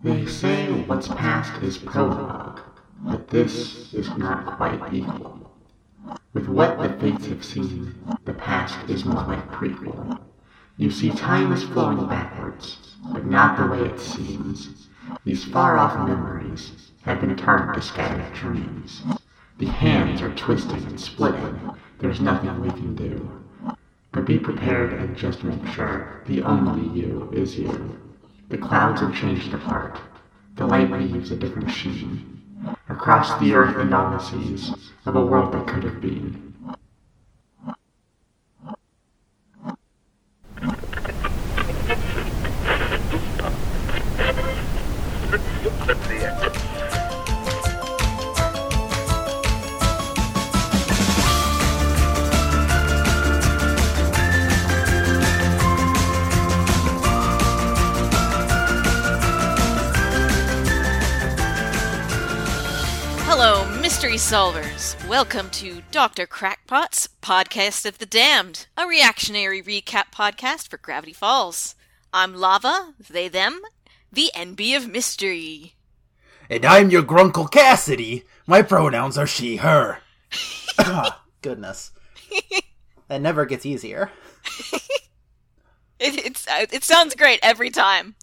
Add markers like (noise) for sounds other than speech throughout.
They say what's past is prologue, but this is not quite equal. With what the fates have seen, the past is more like prequel. You see time is flowing backwards, but not the way it seems. These far-off memories have been turned to scattered dreams. The hands are twisting and splitting. There's nothing we can do. But be prepared and just make sure the only you is you. The clouds have changed apart. The light weaves a different sheen. Across the earth and on the seas of a world that could have been. Solvers. Welcome to Dr. Crackpot's Podcast of the Damned, a reactionary recap podcast for Gravity Falls. I'm Lava, they, them, the NB of Mystery. And I'm your Grunkle Cassidy. My pronouns are she, her. (laughs) Ah, Goodness. (laughs) That never gets easier. It, it's, uh, it sounds great every time.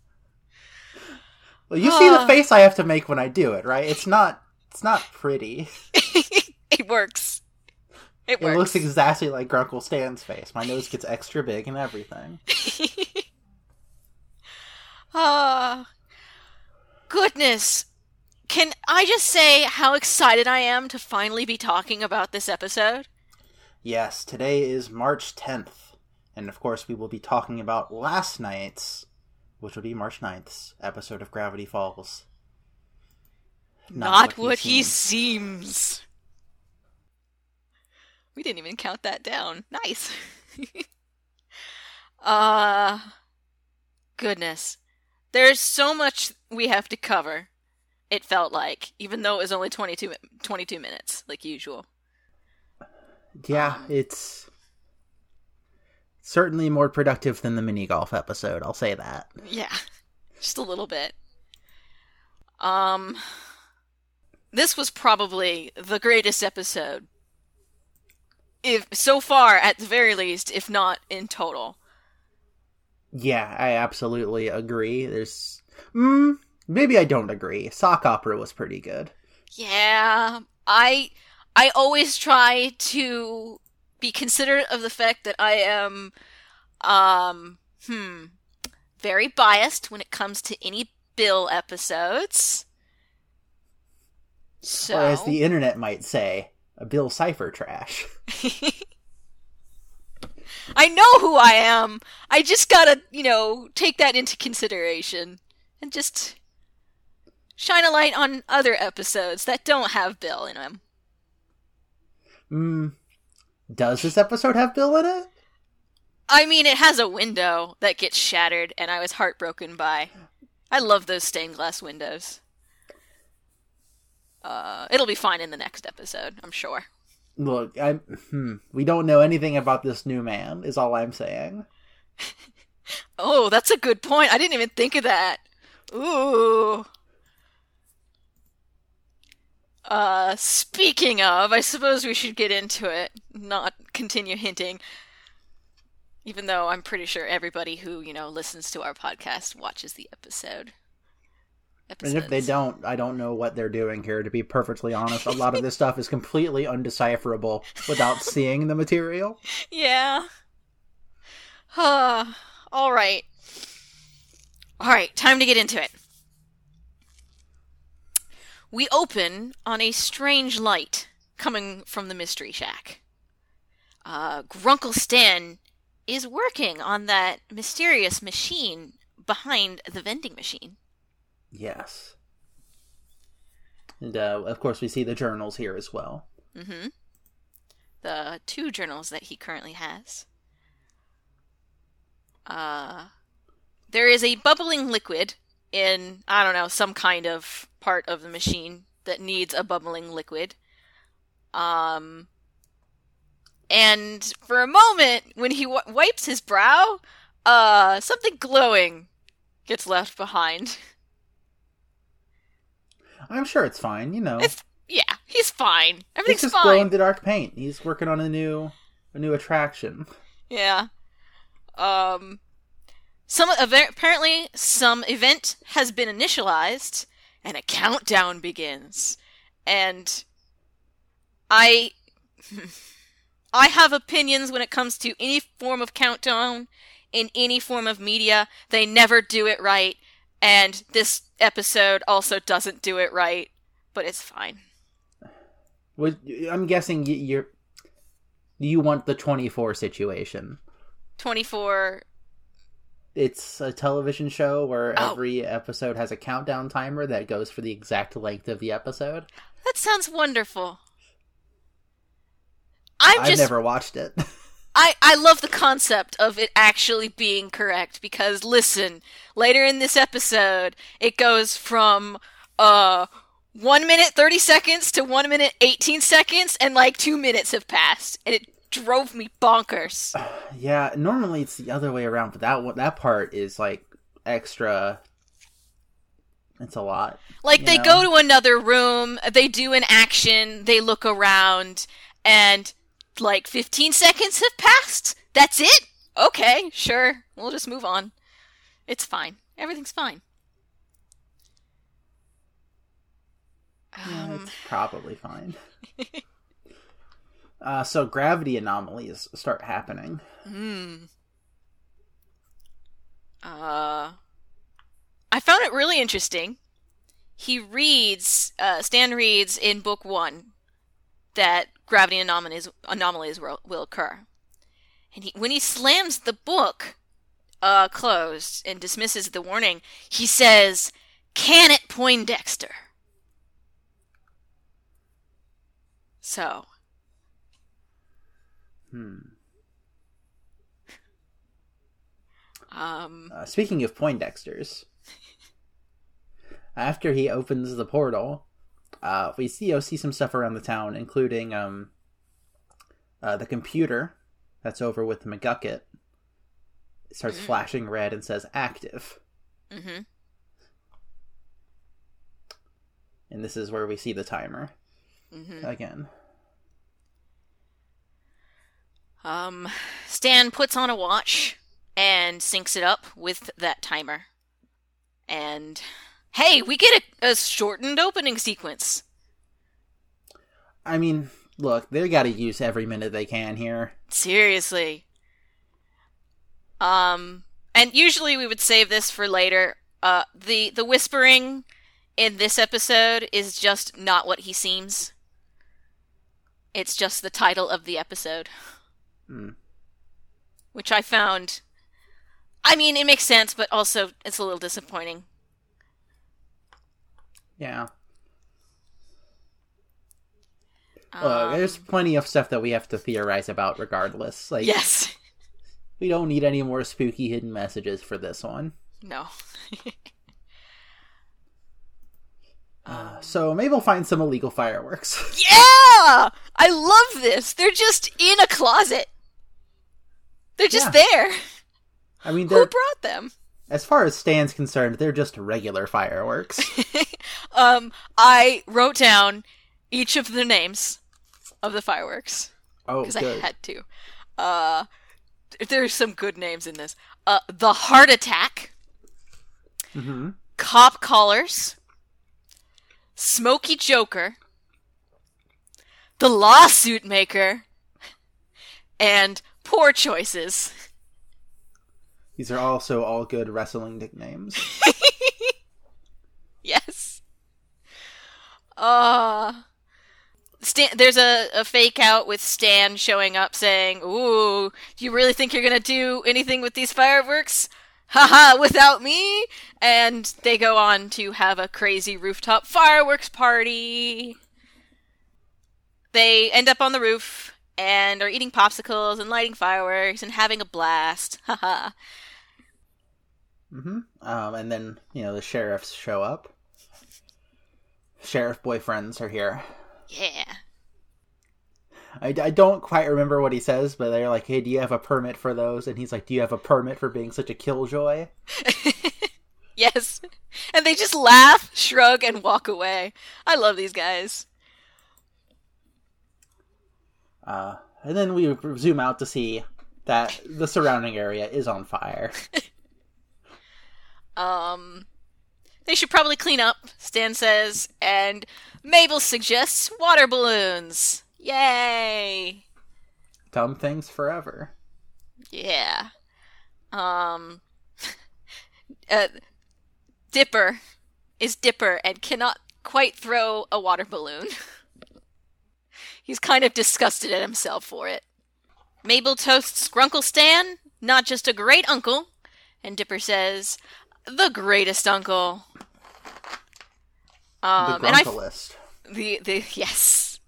Well, you see the Ah. face I have to make when I do it, right? It's not it's not pretty. (laughs) it works. It works It looks exactly like Grunkle Stan's face. My nose gets extra big and everything. (laughs) Ah, goodness. Can I just say how excited I am to finally be talking about this episode? Yes, today is March 10th. And of course, we will be talking about last night's, which will be March 9th's episode of Gravity Falls. Not, what, he seems. We didn't even count that down. Nice. (laughs) uh goodness. There's so much we have to cover. It felt like, even though it was only 22, 22 minutes, like usual. Yeah, it's certainly more productive than the mini golf episode, I'll say that. Yeah, (laughs) just a little bit. Um, this was probably the greatest episode, if so far, at the very least, if not in total. Yeah, I absolutely agree. There's. Mm, maybe I don't agree. Sock opera was pretty good. Yeah, I I always try to be considerate of the fact that I am, um, hmm, very biased when it comes to any Bill episodes. So, Or as the internet might say, a Bill Cipher trash. (laughs) I know who I am. I just gotta, you know, take that into consideration and just shine a light on other episodes that don't have Bill in them. Mm, does this episode have Bill in it? I mean, it has a window that gets shattered, and I was heartbroken by. I love those stained glass windows. Uh, it'll be fine in the next episode, I'm sure. Look, I hmm, we don't know anything about this new man. Is all I'm saying. (laughs) Oh, that's a good point. I didn't even think of that. Ooh. Uh, speaking of, I suppose we should get into it, not continue hinting. Even though I'm pretty sure everybody who, you know, listens to our podcast watches the episode. And if they don't, I don't know what they're doing here. To be perfectly honest, a lot of this stuff is completely undecipherable without (laughs) seeing the material. Yeah. Uh, all right. All right, time to get into it. We open on a strange light coming from the Mystery Shack. Uh, Grunkle Stan is working on that mysterious machine behind the vending machine. Yes. And uh, of course, we see the journals here as well. Mm-hmm. The two journals that he currently has. Uh, there is a bubbling liquid in, I don't know, some kind of part of the machine that needs a bubbling liquid. Um, and for a moment, when he w- wipes his brow, uh, something glowing gets left behind. (laughs) I'm sure it's fine. You know, It's yeah, he's fine. it's Everything's just fine. glow in the dark paint. He's working on a new a new attraction. Yeah. Um. Some apparently some event has been initialized, and a countdown begins. And I, (laughs) I have opinions when it comes to any form of countdown in any form of media. They never do it right, and this episode also doesn't do it right. But it's fine. Would- I'm guessing you're you want the 24 situation. Twenty four. It's a television show where Oh. every episode has a countdown timer that goes for the exact length of the episode. That sounds wonderful. I'm I've just never watched it. (laughs) I, I love the concept of it actually being correct because listen, later in this episode, it goes from uh one minute thirty seconds to one minute eighteen seconds, and like two minutes have passed, and it drove me bonkers. (sighs) yeah, normally it's the other way around, but that one, that part is like extra. It's a lot. Like they know? go to another room, they do an action, they look around, and like fifteen seconds have passed. That's it. Okay, sure, we'll just move on. It's fine. Everything's fine. Yeah, Um, it's probably fine. (laughs) uh, so gravity anomalies start happening. Hmm. Uh, I found it really interesting. He reads, uh, Stan reads in book one that gravity anomalies anomalies will, will occur, and he, when he slams the book uh, closed and dismisses the warning, he says, "Can it, Poindexter?" So, Hmm. um, Uh, speaking of Poindexters, (laughs) after he opens the portal, uh, we see you know, see some stuff around the town, including um, uh, the computer that's over with McGucket. It starts Mhm. flashing red and says active, hmm and this is where we see the timer hmm again. Um, Stan puts on a watch and syncs it up with that timer. And hey, we get a, a shortened opening sequence. I mean, look, they got to use every minute they can here. Seriously. Um, and usually we would save this for later. Uh, the the whispering in this episode is just not what he seems. It's just the title of the episode. Hmm. which I found. I mean, it makes sense, but also it's a little disappointing. Yeah. Um, Look, there's plenty of stuff that we have to theorize about regardless. Like, yes, (laughs) we don't need any more spooky hidden messages for this one. no. (laughs) Uh, so maybe we'll find some illegal fireworks. (laughs) Yeah, I love this. They're just in a closet. They're just Yeah. there. I mean, Who brought them? As far as Stan's concerned, they're just regular fireworks. (laughs) Um, I wrote down each of the names of the fireworks. Oh, because I had to. Uh, there's some good names in this. Uh, the heart attack, hmm cop collars, Smoky Joker, the lawsuit maker, and poor choices. These are also all good wrestling nicknames. (laughs) Yes. Uh Stan, there's a, a fake out with Stan showing up saying, Ooh, do you really think you're gonna do anything with these fireworks? Haha, without me? And they go on to have a crazy rooftop fireworks party. They end up on the roof and are eating popsicles and lighting fireworks and having a blast. Haha. Hmm Um, and then you know the sheriffs show up. Sheriff boyfriends are here. yeah. I, I don't quite remember what he says, but they're like, "Hey, do you have a permit for those?" And he's like, "Do you have a permit for being such a killjoy?" (laughs) Yes. And and they just laugh, shrug, and walk away. I love these guys. Uh, and then we zoom out to see that the surrounding area is on fire. (laughs) Um, they should probably clean up, Stan says, and Mabel suggests water balloons. Yay! Dumb things forever. Yeah. Um, (laughs) uh, Dipper is Dipper and cannot quite throw a water balloon. (laughs) He's kind of disgusted at himself for it. Mabel toasts Grunkle Stan, not just a great uncle, and Dipper says, the greatest uncle. Um, the and I the the yes,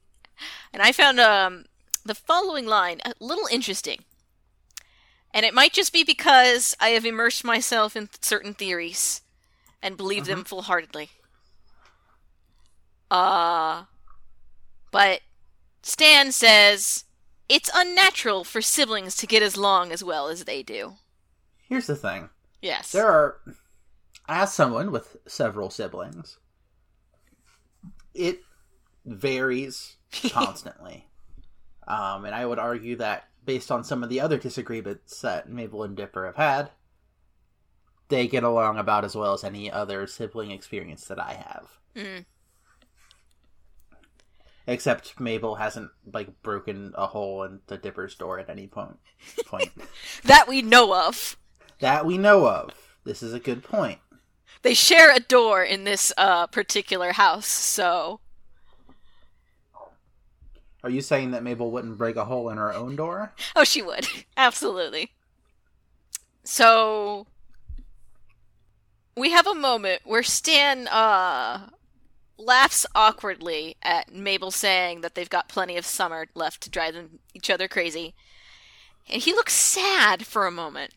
and I found um the following line a little interesting, and it might just be because I have immersed myself in certain theories and believe them full heartedly. Uh, but Stan says it's unnatural for siblings to get as long as well as they do. Here's the thing. Yes. There are, as someone with several siblings, it varies (laughs) constantly. um, and I would argue that based on some of the other disagreements that Mabel and Dipper have had, they get along about as well as any other sibling experience that I have. Mm. Except Mabel hasn't like broken a hole in the Dipper's door at any point. Point (laughs) That we know of. that we know of. This is a good point. They share a door in this uh, particular house, so Are you saying that Mabel wouldn't break a hole in her own door? Oh, she would. (laughs) Absolutely. So we have a moment where Stan uh laughs awkwardly at Mabel saying that they've got plenty of summer left to drive them each other crazy. And he looks sad for a moment.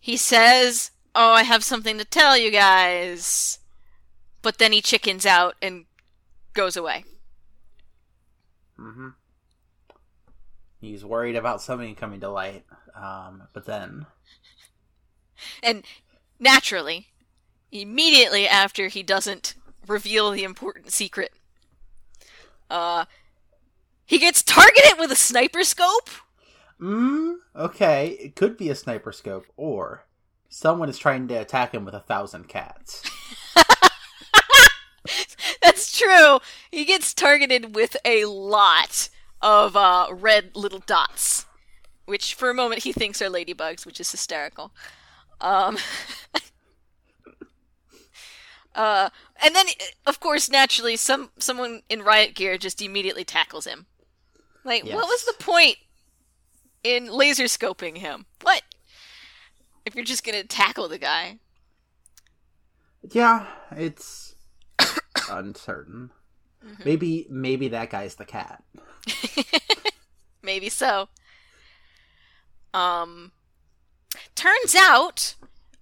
He says, "Oh, I have something to tell you guys." But then he chickens out and goes away. Mm-hmm. He's worried about something coming to light. Um, but then, (laughs) And naturally, immediately after he doesn't reveal the important secret, uh, he gets targeted with a sniper scope. mm, okay, it could be a sniper scope, or someone is trying to attack him with a thousand cats. (laughs) That's true. He gets targeted with a lot of uh, red little dots, which for a moment he thinks are ladybugs, which is hysterical. Um, (laughs) uh, and then, of course, naturally, some someone in riot gear just immediately tackles him. Like, what was the point in laser scoping him? What? If you're just gonna tackle the guy. Yeah, it's (coughs) uncertain. Maybe, maybe that guy's the cat. (laughs) Maybe so. Um turns out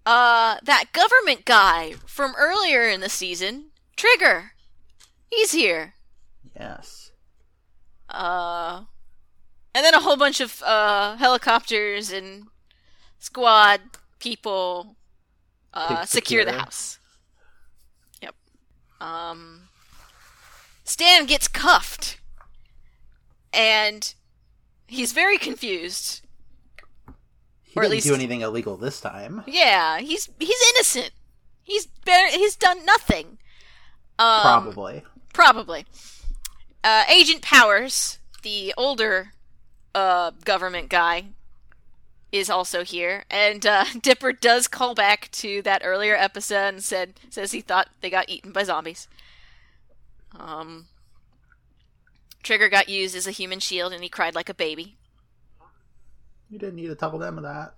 uh that government guy from earlier in the season, Trigger. He's here. Yes. Uh and then a whole bunch of uh helicopters and squad people uh Take secure the house. Yep. Um Stan gets cuffed. And he's very confused. He Or didn't least- do anything illegal this time. Yeah, he's he's innocent. He's better, he's done nothing. Um, Probably. Probably. Uh, Agent Powers, the older uh, government guy, is also here, and uh, (laughs) Dipper does call back to that earlier episode and said says he thought they got eaten by zombies. Um, Trigger got used as a human shield, and he cried like a baby. You didn't need to tell them that.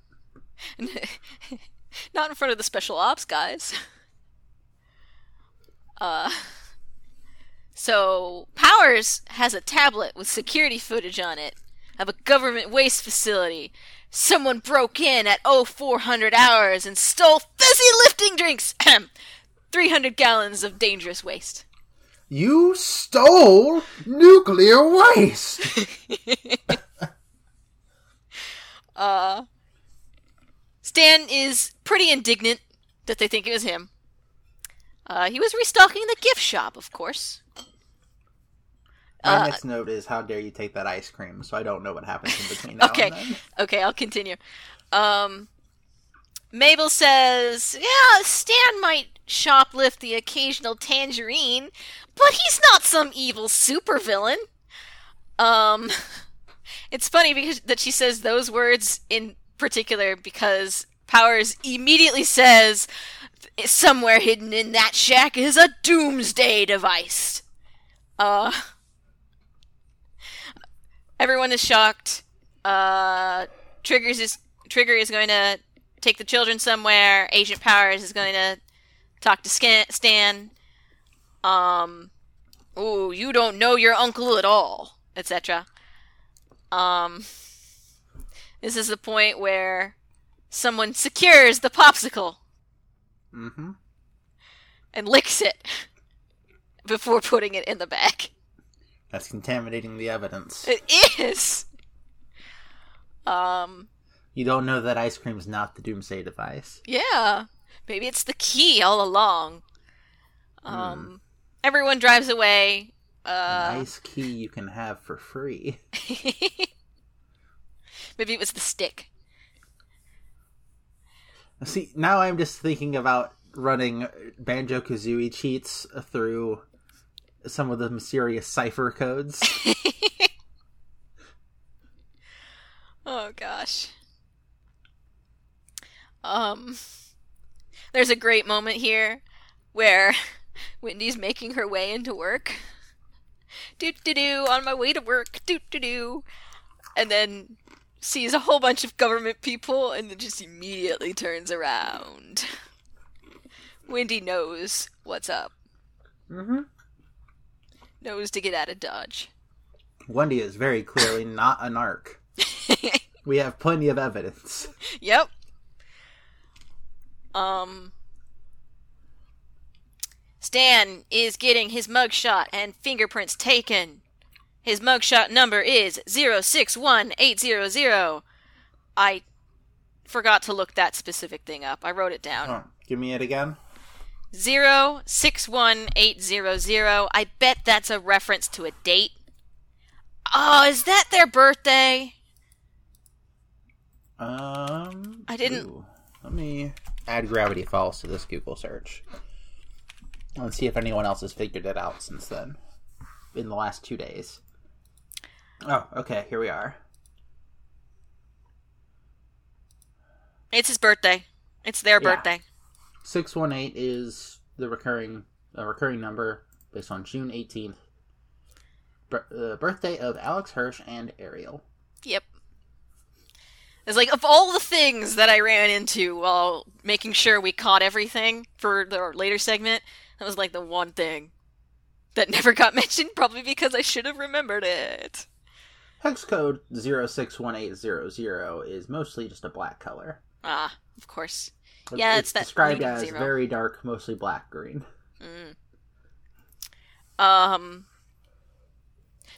(laughs) Not in front of the special ops guys. (laughs) Uh so Powers has a tablet with security footage on it of a government waste facility. Someone broke in at 0400 hours and stole fizzy lifting drinks. (clears throat) 300 gallons of dangerous waste. You stole nuclear waste. (laughs) Uh Stan is pretty indignant that they think it was him. Uh, he was restocking the gift shop, of course. My Uh, next note is how dare you take that ice cream? So I don't know what happens in between now Okay. (laughs) Okay, I'll continue. Um, Mabel says, "Yeah, Stan might shoplift the occasional tangerine, but he's not some evil supervillain." Um, (laughs) it's funny because that she says those words in particular because Powers immediately says, "Somewhere hidden in that shack is a doomsday device." Uh, everyone is shocked. Uh, Triggers is Trigger is going to take the children somewhere. Agent Powers is going to talk to Stan. Um, oh, you don't know your uncle at all, etc. Um, this is the point where someone secures the popsicle Mm-hmm. and licks it (laughs) before putting it in the bag. That's contaminating the evidence. It is. Um, You don't know that ice cream's not the doomsday device. Yeah. Maybe it's the key all along. Um everyone drives away. An Uh ice key you can have for free. (laughs) maybe it was the stick. See, now I'm just thinking about running Banjo Kazooie cheats through some of the mysterious cipher codes. (laughs) Oh gosh. Um There's a great moment here where (laughs) Wendy's making her way into work. Do do do on my way to work. Do do do. And then sees a whole bunch of government people and then just immediately turns around. Wendy knows what's up. mm-hmm. Knows to get out of Dodge. Wendy is very clearly (laughs) not a narc. (laughs) We have plenty of evidence. Yep. Um Stan is getting his mugshot and fingerprints taken. His mugshot number is 061800. I forgot to look that specific thing up. I wrote it down. Oh, give me it again. Zero six one eight zero zero. I bet that's a reference to a date. Oh, is that their birthday? Um, I didn't- ooh, let me add Gravity Falls to this Google search. Let's see if anyone else has figured it out since then. In the last two days. Oh, okay. Here we are. It's his birthday. It's their Yeah. birthday. Six one eight is the recurring a recurring number based on June eighteenth. Bir- uh, birthday of Alex Hirsch and Ariel. Yep. It's like of all the things that I ran into while making sure we caught everything for the later segment, that was like the one thing that never got (laughs) mentioned, probably because I should have remembered it. Hex code 061800 is mostly just a black color. Ah, of course. Yeah, it's that described as zero. very dark, mostly black green. Um.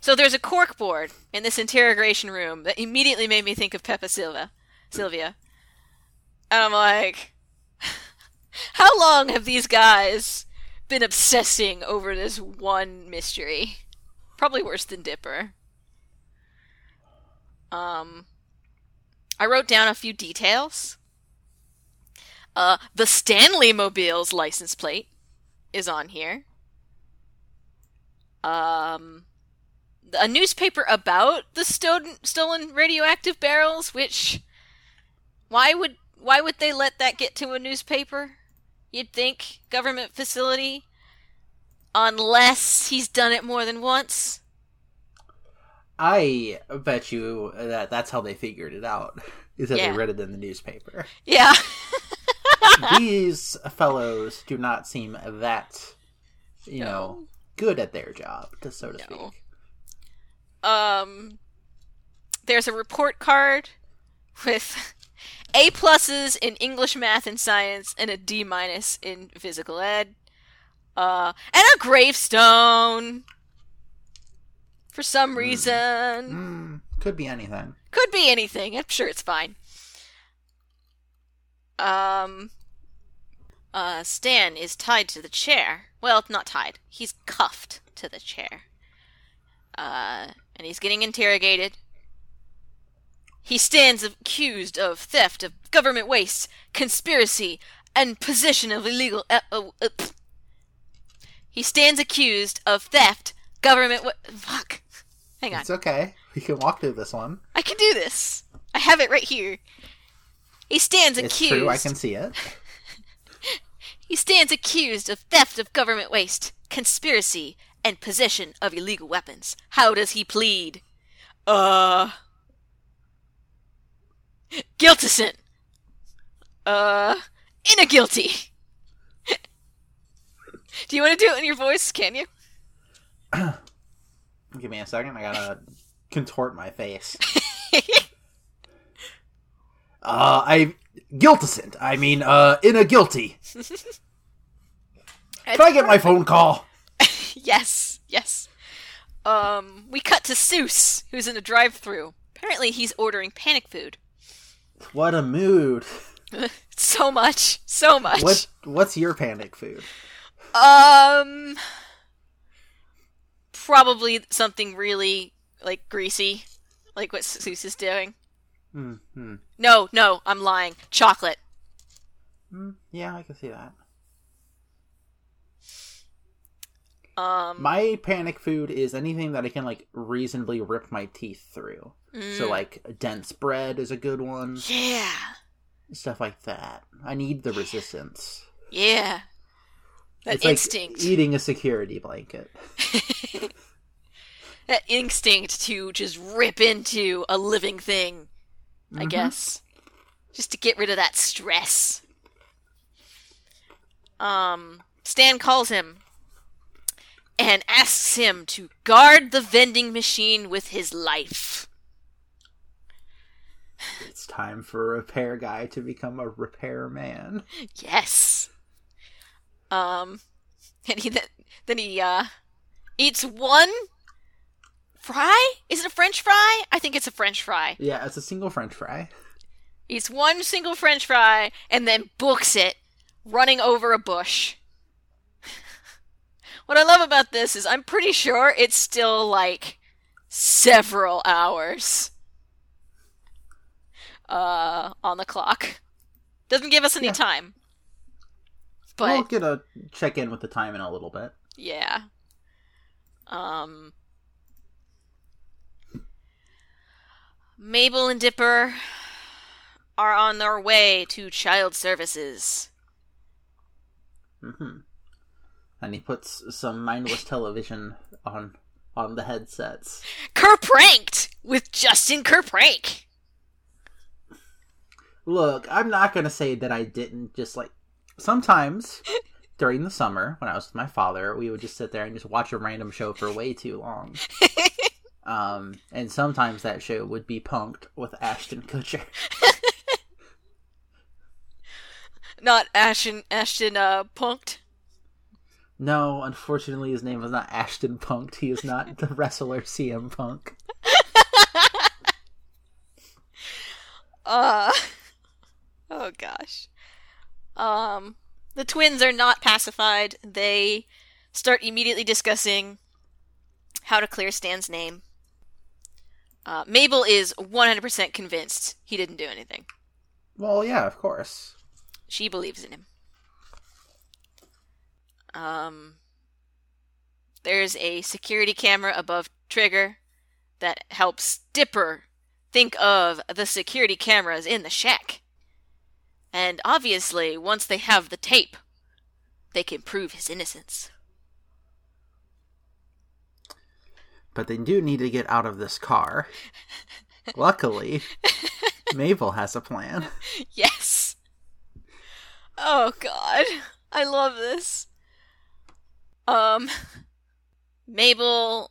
So there's a cork board in this interrogation room that immediately made me think of Pepe Silva, Sylvia, and I'm like, (laughs) how long have these guys been obsessing over this one mystery? Probably worse than Dipper. Um, I wrote down a few details. Uh, the Stanley Mobile's license plate is on here um a newspaper about the stolen stolen radioactive barrels which why would why would they let that get to a newspaper you'd think government facility unless he's done it more than once I bet you that that's how they figured it out. (laughs) Is that Yeah. they read it in the newspaper. yeah (laughs) These fellows do not seem that, you know, good at their job, to so to No. speak. um there's a report card with A pluses in English, math, and science, and a D minus in physical ed. Uh, and a gravestone. For some reason. Hmm, could be anything. Could be anything. I'm sure it's fine. Um, uh, Stan is tied to the chair. Well, not tied. He's cuffed to the chair. Uh, and he's getting interrogated. He stands accused of theft of government waste, conspiracy, and possession of illegal. Uh, uh, uh, he stands accused of theft, government. Wa- Fuck. Hang on. It's okay. We can walk through this one. I can do this. I have it right here. He stands It's accused. true. I can see it. (laughs) He stands accused of theft of government waste, conspiracy, and possession of illegal weapons. How does he plead? Uh. Guiltison. Uh. In a guilty. do you want to do it in your voice? Can you? (coughs) Give me a second. I gotta contort my face. (laughs) Uh, I guilticent. I mean, uh, in a guilty. (laughs) Can I get my phone call? (laughs) yes, yes. Um, we cut to Soos, who's in a drive-through. Apparently, he's ordering panic food. What a mood. (laughs) So much, so much. What What's your panic food? Um, probably something really like greasy, like what Soos is doing. Hmm. No, no, I'm lying. Chocolate. Mm, yeah, I can see that. Um, My panic food is anything that I can like reasonably rip my teeth through. So mm, like dense bread is a good one. yeah, Stuff like that. I need the resistance. yeah. That it's instinct. like eating a security blanket. (laughs) that instinct to just rip into a living thing, I Mhm. guess. Just to get rid of that stress. Um, Stan calls him and asks him to guard the vending machine with his life. It's time for a repair guy to become a repair man. Yes. Um, and he then, then he uh eats one fry. Is it a French fry? I think it's a French fry. Yeah, it's a single French fry. Eats one single French fry and then books it, running over a bush. (laughs) what I love about this is I'm pretty sure it's still like several hours uh, on the clock. Doesn't give us any Yeah. time. But we'll get a check in with the time in a little bit. yeah. Um Mabel and Dipper are on their way to child services. hmm And he puts some mindless television on on the headsets. Kerpranked with Justin Kerprank. Look, I'm not gonna say that I didn't just like sometimes during the summer when I was with my father, we would just sit there and just watch a random show for way too long. (laughs) Um, and sometimes that show would be punked with Ashton Kutcher. (laughs) Not Ashton Ashton uh punked. No, unfortunately, his name is not Ashton Punked. He is not the (laughs) wrestler CM Punk. (laughs) Uh Oh gosh. Um the twins are not pacified. They start immediately discussing how to clear Stan's name. Uh, Mabel is 100% convinced he didn't do anything. Well, yeah, of course. She believes in him. Um, there's a security camera above Trigger that helps Dipper think of the security cameras in the shack. And obviously, once they have the tape, they can prove his innocence. But they do need to get out of this car. Luckily, Mabel has a plan. Yes. Oh god. I love this. Um Mabel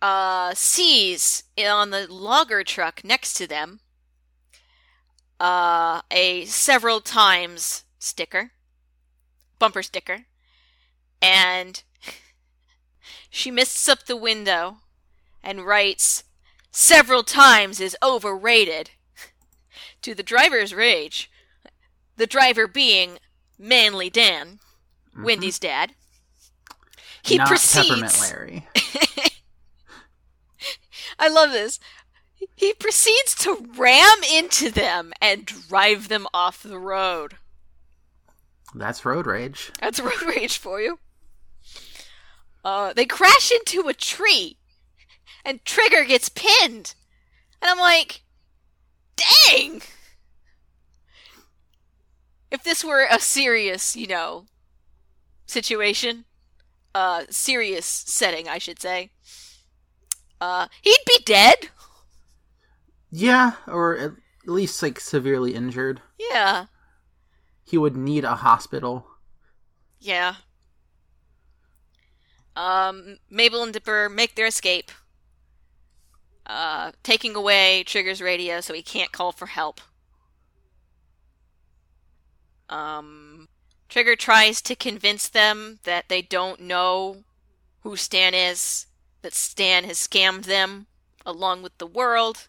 uh sees on the logger truck next to them uh a several times sticker. Bumper sticker. And she mists up the window and writes several times is overrated (laughs) to the driver's rage, the driver being Manly Dan, Mhm. Wendy's dad. He Not proceeds. Peppermint Larry. (laughs) I love this. He proceeds to ram into them and drive them off the road. That's road rage. That's road rage for you. Uh, they crash into a tree, and Trigger gets pinned. And I'm like, dang! If this were a serious, you know, situation, uh, serious setting, I should say, uh, he'd be dead. Yeah, or at least like severely injured. Yeah, He would need a hospital. yeah. Um, Mabel and Dipper make their escape, uh, taking away Trigger's radio so he can't call for help. Um, Trigger tries to convince them that they don't know who Stan is, that Stan has scammed them along with the world.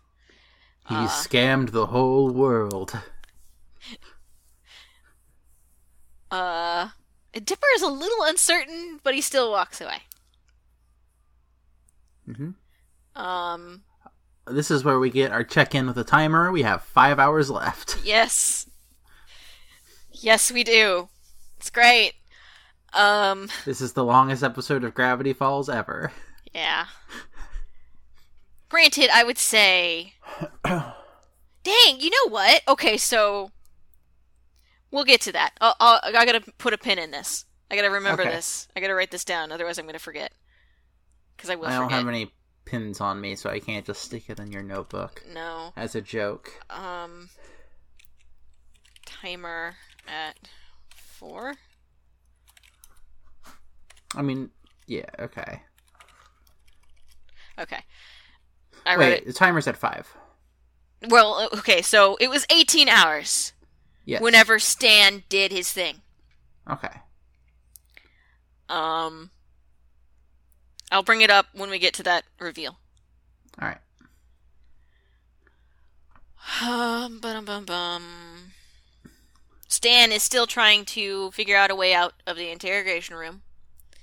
He Uh. scammed the whole world. Uh, Dipper is a little uncertain, but he still walks away. hmm Um, This is where we get our check in with a timer. We have five hours left. (laughs) yes. Yes, we do. It's great. Um, This is the longest episode of Gravity Falls ever. yeah. Granted, I would say. (coughs) Dang, you know what? Okay, so. We'll get to that. I'll, I'll, I gotta put a pin in this. I gotta remember Okay. this. I gotta write this down, otherwise, I'm gonna forget. Because I will I don't forget. have any pins on me, so I can't just stick it in your notebook No. as a joke. Um. Timer at four. I mean, yeah, okay. Okay. I Wait, the timer's at five. Well, okay, so it was 18 hours Yes. whenever Stan did his thing. Okay. Um. I'll bring it up when we get to that reveal. All right. Um, bum, bum, bum. Stan is still trying to figure out a way out of the interrogation room.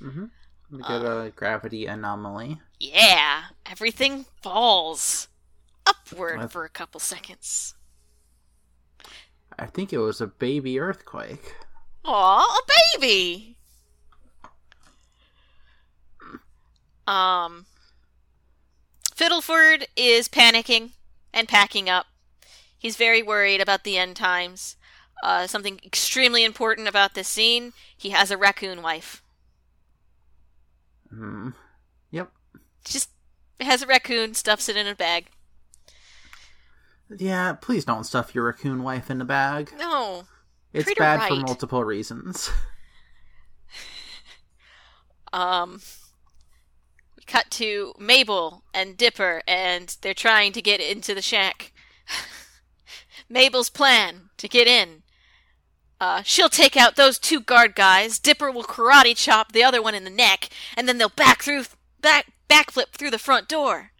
Mm-hmm. We get a gravity anomaly. Yeah, everything falls upward What? for a couple seconds. I think it was a baby earthquake. Aw, a baby! Um, Fiddleford is panicking and packing up. He's very worried about the end times. Uh, something extremely important about this scene he has a raccoon wife. Hmm. Yep. Just has a raccoon, stuffs it in a bag. Yeah, please don't stuff your raccoon wife in a bag. No. It's bad for multiple reasons. (laughs) Um, we cut to Mabel and Dipper, and they're trying to get into the shack. (laughs) Mabel's plan to get in. Uh, she'll take out those two guard guys. Dipper will karate chop the other one in the neck, and then they'll back through, back backflip through the front door.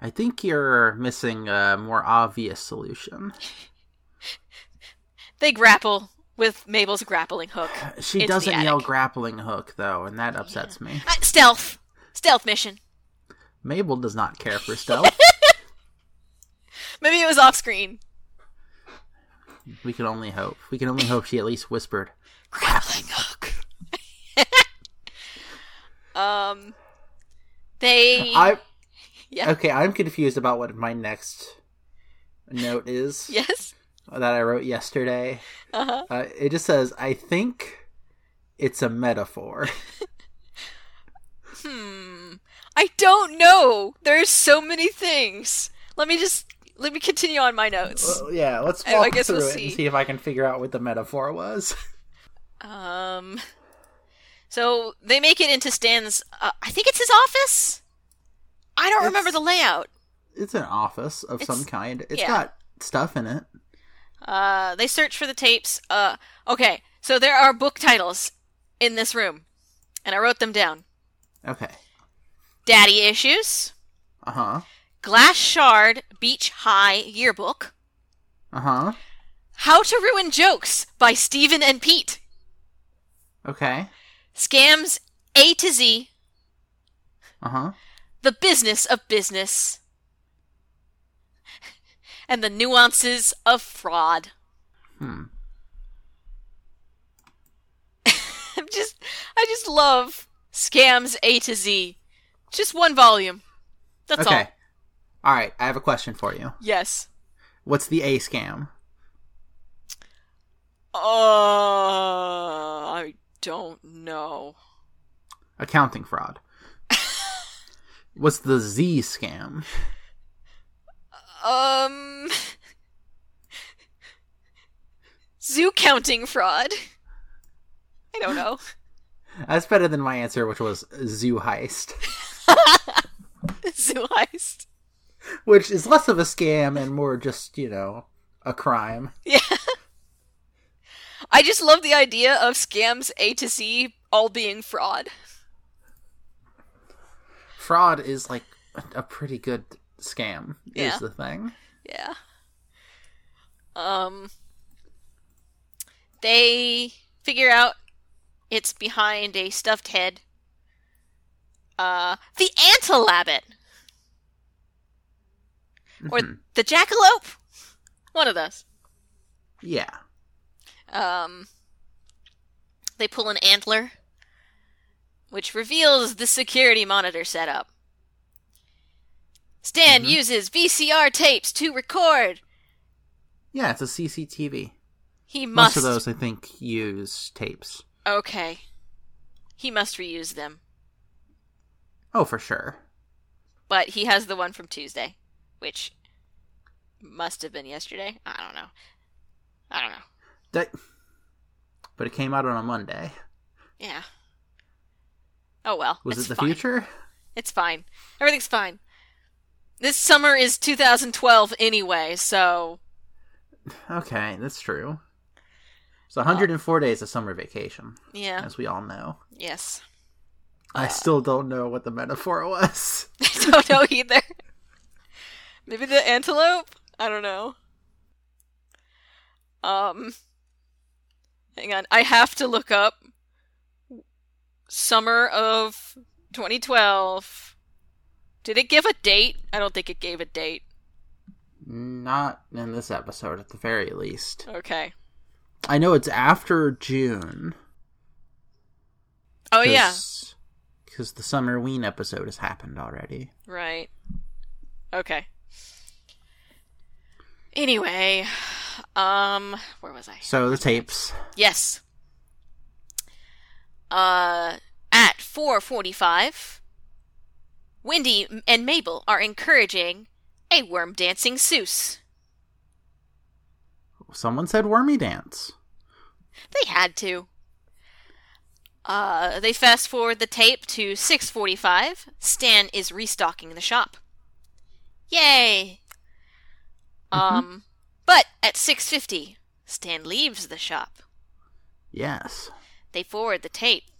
I think you're missing a more obvious solution. (laughs) They grapple with Mabel's grappling hook. She doesn't yell grappling hook, though, and that upsets me. Uh, stealth, stealth mission. Mabel does not care for stealth. (laughs) Maybe it was off screen. we can only hope. We can only hope she at least whispered. grappling hook. (laughs) um, they I yeah okay. I'm confused about what my next note is (laughs) yes that I wrote yesterday. uh huh Uh, it just says, "I think it's a metaphor." (laughs) hmm I don't know. There's so many things. Let me just let me continue on my notes. Well, yeah, let's I- I walk guess through we'll it see. and see if I can figure out what the metaphor was. (laughs) Um, so they make it into Stan's. Uh, I think it's his office. I don't remember the layout. it's an office of some kind. It's yeah. got stuff in it. Uh, they search for the tapes. Uh, okay, so there are book titles in this room, and I wrote them down. Okay. Daddy Issues, Uh huh. Glass Shard Beach High Yearbook, Uh huh. How to Ruin Jokes by Stephen and Pete. Okay. Scams A to Z. Uh huh. The business of business. And the nuances of fraud. Hmm. (laughs) I'm just I just love Scams A to Z. Just one volume. That's okay. all. All right. I have a question for you. Yes. What's the A scam? Uh I don't know. Accounting fraud. What's the Z scam? Um Zoo counting fraud. I don't know. (laughs) That's better than my answer, which was zoo heist, (laughs) Zoo heist. which is less of a scam and more just you know a crime. Yeah. (laughs) I just love the idea of scams A to Z all being fraud. Fraud is like a pretty good scam. Yeah. Is the thing. Yeah. Um they figure out it's behind a stuffed head. Uh the antalabbit or Mhm. the jackalope. One of those. Yeah. Um they pull an antler which reveals the security monitor setup. Stan Mhm. uses VCR tapes to record. Yeah, it's a CCTV. He must. Most of those, I think, use tapes. Okay. He must reuse them. Oh, for sure. But he has the one from Tuesday, which must have been yesterday. I don't know. I don't know. That. But it came out on a Monday. Yeah. Oh well. Was it the fine. future? It's fine. Everything's fine. This summer is 2012 anyway, so Okay, that's true. It's 104 days of summer vacation, yeah. as we all know. Yes. I still don't know what the metaphor was. (laughs) I don't know either. Maybe the antelope? I don't know. Um Hang on. I have to look up summer of 2012. Did it give a date? I don't think it gave a date. Not in this episode, at the very least. Okay. I know it's after June. Oh yeah. Because the Summerween episode has happened already. Right. Okay. Anyway, um where was I? So the tapes. Yes. Uh, at 4:45, Wendy and Mabel are encouraging a worm dancing Soos. Someone said Wormy Dance. They had to. Uh, they fast forward the tape to 6:45. Stan is restocking the shop. Yay! Um, but at 6:50, Stan leaves the shop. Yes. They forward the tape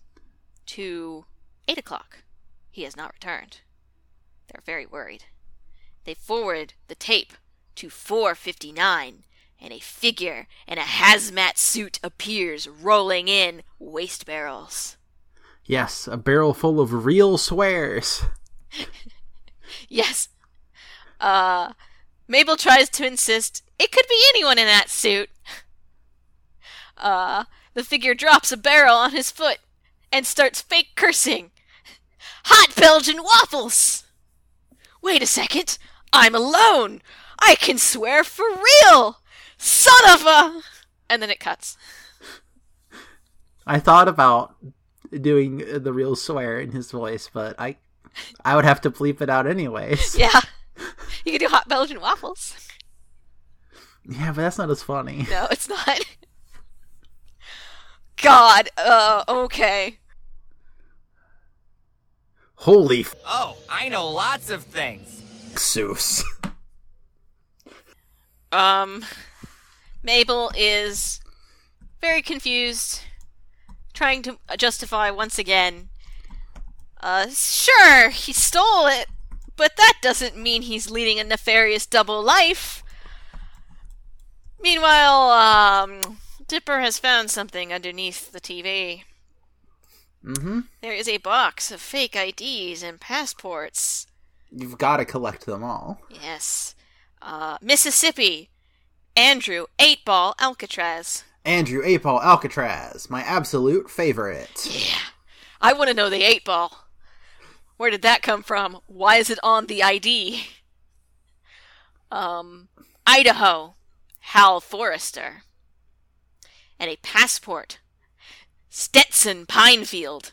to 8 o'clock. He has not returned. They're very worried. They forward the tape to 4.59, and a figure in a hazmat suit appears rolling in waste barrels. Yes, a barrel full of real swears. (laughs) Yes. Uh, Mabel tries to insist it could be anyone in that suit. Uh, the figure drops a barrel on his foot and starts fake cursing. Hot Belgian waffles! Wait a second. I'm alone. I can swear for real. Son of a. And then it cuts. I thought about doing the real swear in his voice, but I I would have to bleep it out anyways. (laughs) Yeah. You could do hot Belgian waffles. Yeah, but that's not as funny. No, it's not. God, uh, okay. Holy f- Oh, I know lots of things. Soos. Um, Mabel is very confused, trying to justify once again. Uh, sure, he stole it, but that doesn't mean he's leading a nefarious double life. Meanwhile, um, Dipper has found something underneath the TV. Mm-hmm. There is a box of fake IDs and passports. You've got to collect them all. Yes. Uh, Mississippi. Andrew, 8 Ball, Alcatraz. Andrew 8 Ball Alcatraz, my absolute favorite. Yeah. I want to know the 8 Ball. Where did that come from? Why is it on the ID? Um, Idaho. Hal Forrester. And a passport. Stetson Pinefield.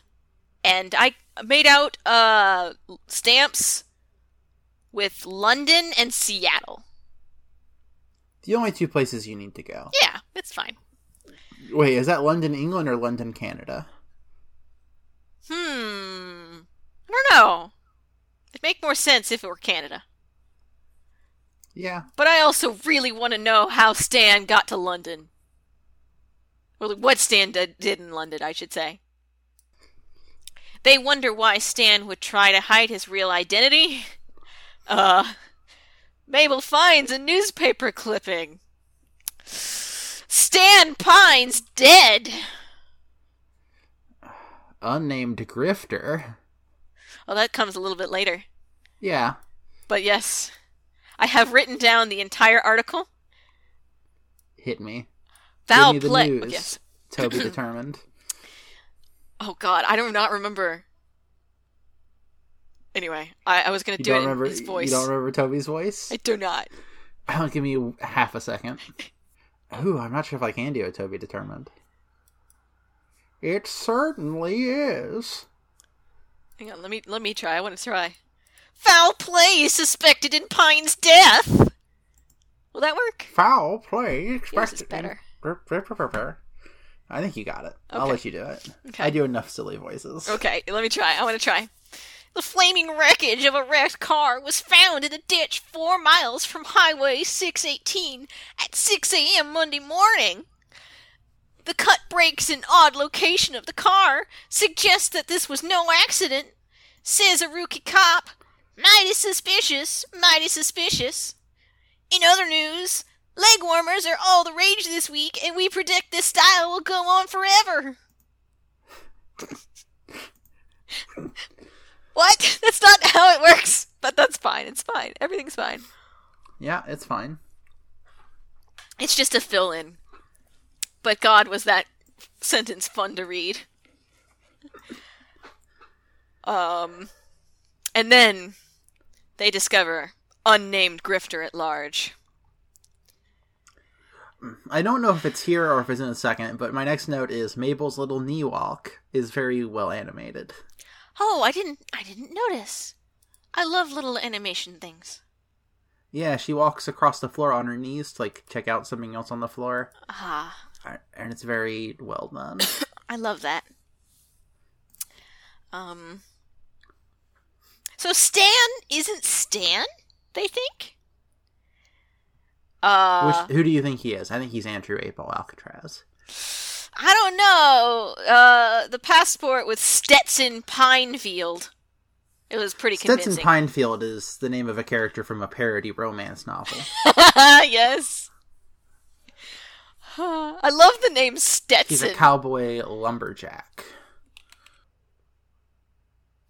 And I made out uh stamps with London and Seattle. The only two places you need to go. Yeah, it's fine. Wait, is that London, England, or London, Canada? Hmm. I don't know. It'd make more sense if it were Canada. Yeah. But I also really want to know how Stan got to London. Well, what Stan did, did in London, I should say. They wonder why Stan would try to hide his real identity. (laughs) Uh, Mabel finds a newspaper clipping. Stan Pines dead. Unnamed grifter. Well, that comes a little bit later. Yeah. But yes, I have written down the entire article. Hit me. Foul Give me the play. news. Yes. Toby (clears throat) determined. Oh God, I do not remember. Anyway, I, I was gonna You do don't it remember? in his voice. You don't remember Toby's voice? I do not. I'll give me half a second. (laughs) Ooh, I'm not sure if I can do a Toby Determined. It certainly is. Hang on, let me let me try. I want to try. Foul play is suspected in Pines' death. Will that work? Foul play Yours is better. I think you got it. I'll let you do it. Okay. I do enough silly voices. Okay, let me try. I want to try. The flaming wreckage of a wrecked car was found in a ditch four miles from Highway 618 at 6 a.m. Monday morning. The cut breaks and odd location of the car suggest that this was no accident, says a rookie cop. Mighty suspicious, mighty suspicious. In other news, leg warmers are all the rage this week, and we predict this style will go on forever. What? (laughs) That's not how it works. But that's fine. It's fine. Everything's fine. Yeah, it's fine. It's just a fill in. But God, was that sentence fun to read. Um, and then they discover unnamed grifter at large. I don't know if it's here or if it's in a second, but my next note is Mabel's little knee walk is very well animated. Oh, I didn't. I didn't notice. I love little animation things. Yeah, she walks across the floor on her knees to like check out something else on the floor, Ah, and it's very well done. (coughs) I love that. Um. So Stan isn't Stan. They think. Uh, Which, who do you think he is? I think he's Andrew 8 Ball Alcatraz. I don't know. Uh, the passport with Stetson Pinefield. It was pretty convincing. Stetson. Pinefield is the name of a character from a parody romance novel. (laughs) yes. (sighs) I love the name Stetson. He's a cowboy lumberjack.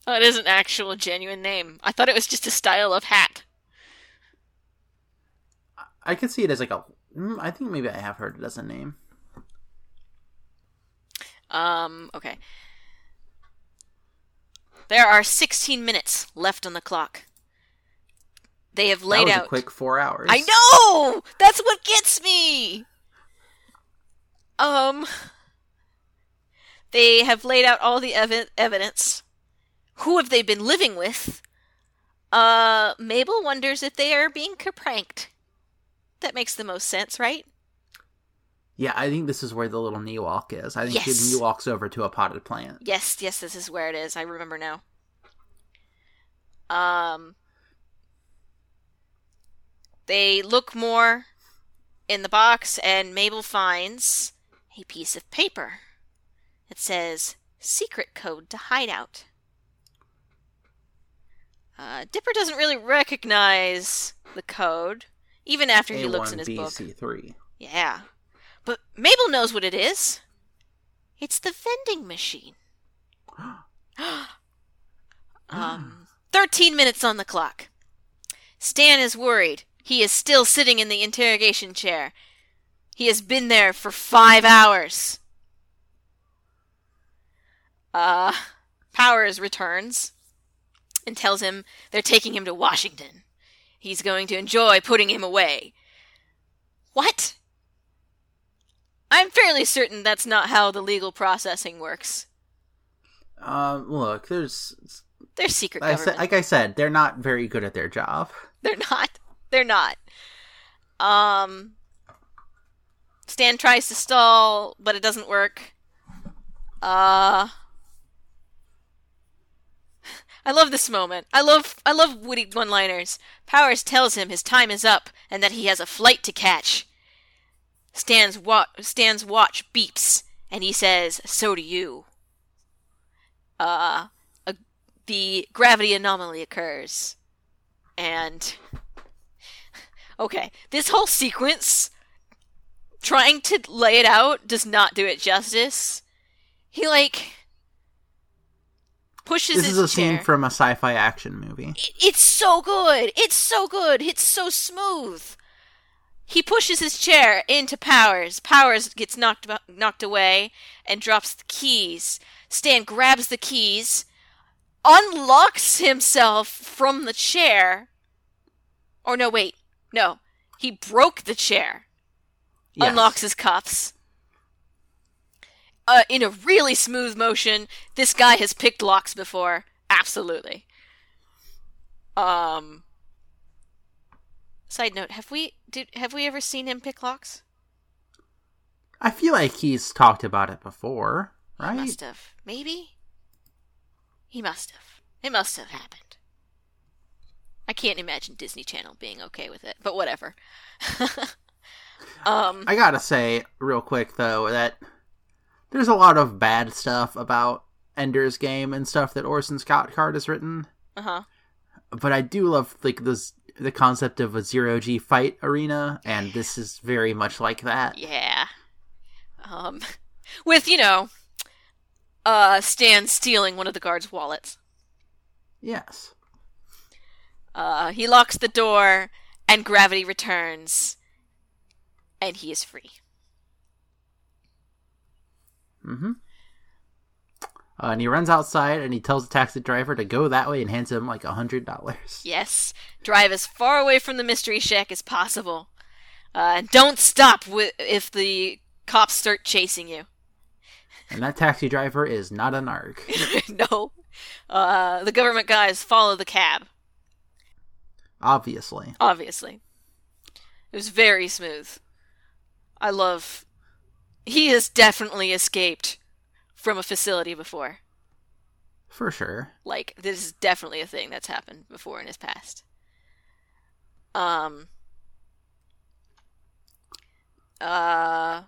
oh, it is an actual genuine name. I thought it was just a style of hat. I could see it as like a. mm, think maybe I have heard it as a name. Um, okay. There are 16 minutes left on the clock. They have That laid was out. a quick four hours. I know! That's what gets me! Um. They have laid out all the ev- evidence. Who have they been living with? Uh, Mabel wonders if they are being pranked. That makes the most sense, right? Yeah, I think this is where the little knee walk is. I think Yes. she knee walks over to a potted plant. Yes, yes, this is where it is. I remember now. Um, they look more in the box, and Mabel finds a piece of paper. It says "secret code to hideout." Uh, Dipper doesn't really recognize the code, even after he looks in his book. A1BC3. Yeah. But Mabel knows what it is. It's the vending machine. (gasps) um, 13 minutes on the clock. Stan is worried. He is still sitting in the interrogation chair. He has been there for five hours. Uh, Powers returns and tells him they're taking him to Washington. He's going to enjoy putting him away. What? I'm fairly certain that's not how the legal processing works. Um, look, there's They're secret I government. said, like I said, they're not very good at their job. They're not. They're not. Um Stan tries to stall, but it doesn't work. Uh I love this moment. I love I love witty one-liners. Powers tells him his time is up and that he has a flight to catch. Stan's wa- Stan's watch beeps and he says, "So do you." Uh a, the gravity anomaly occurs. And okay, this whole sequence trying to lay it out does not do it justice. He like pushes This his is a chair. scene from a sci-fi action movie. It- it's so good. It's so good. It's so smooth. He pushes his chair into Powers. Powers gets knocked knocked away and drops the keys. Stan grabs the keys, unlocks himself from the chair. Or no, wait. No. He broke the chair. Yes. Unlocks his cuffs. Uh, in a really smooth motion. This guy has picked locks before. Absolutely. Um. Side note: Have we did have we ever seen him pick locks? I feel like he's talked about it before, right? He must have. Maybe. He must have. It must have happened. I can't imagine Disney Channel being okay with it, but whatever. (laughs) um. I gotta say, real quick though, that there's a lot of bad stuff about Ender's Game and stuff that Orson Scott Card has written, Uh huh. but I do love like this the concept of a zero G fight arena, and this is very much like that. Yeah. Um, (laughs) with you know, uh, Stan stealing one of the guards' wallets. Yes. Uh, he locks the door, and gravity returns, and he is free. Mm-hmm. Uh, and he runs outside and he tells the taxi driver to go that way and hands him like a hundred dollars. Yes, drive as far away from the mystery shack as possible, uh, and don't stop wi- if the cops start chasing you. And that taxi driver is not a narc. (laughs) no, uh, the government guys follow the cab. Obviously. obviously. It was very smooth. I love. He has definitely escaped from a facility before. For sure. Like, this is definitely a thing that's happened before in his past. Um. Uh.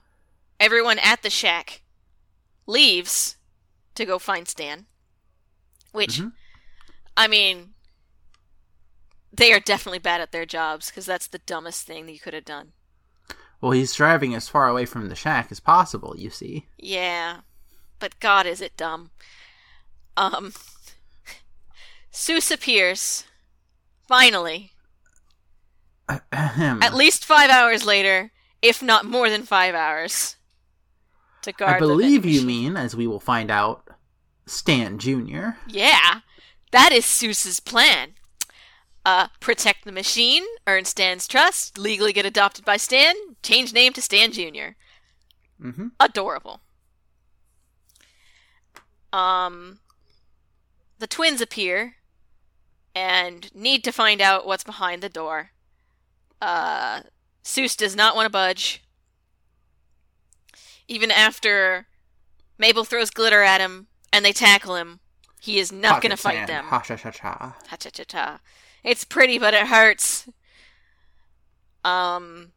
Everyone at the shack leaves to go find Stan. Which, Mhm. I mean, they are definitely bad at their jobs because that's the dumbest thing that you could have done. Well, he's driving as far away from the shack as possible, you see. Yeah, but God, is it dumb. Um, Soos appears, finally, Ahem. (clears throat) at least five hours later, if not more than five hours, to guard I believe you mean, as we will find out, Stan Jr. Yeah, that is Soos's plan. Uh, protect the machine, earn Stan's trust, legally get adopted by Stan, change name to Stan Jr. Mm-hmm. adorable. Um, the twins appear and need to find out what's behind the door. Uh, Soos does not want to budge. Even after Mabel throws glitter at him and they tackle him, he is not going to fight them. Ha cha cha cha. Ha cha cha cha. It's pretty, but it hurts. Um,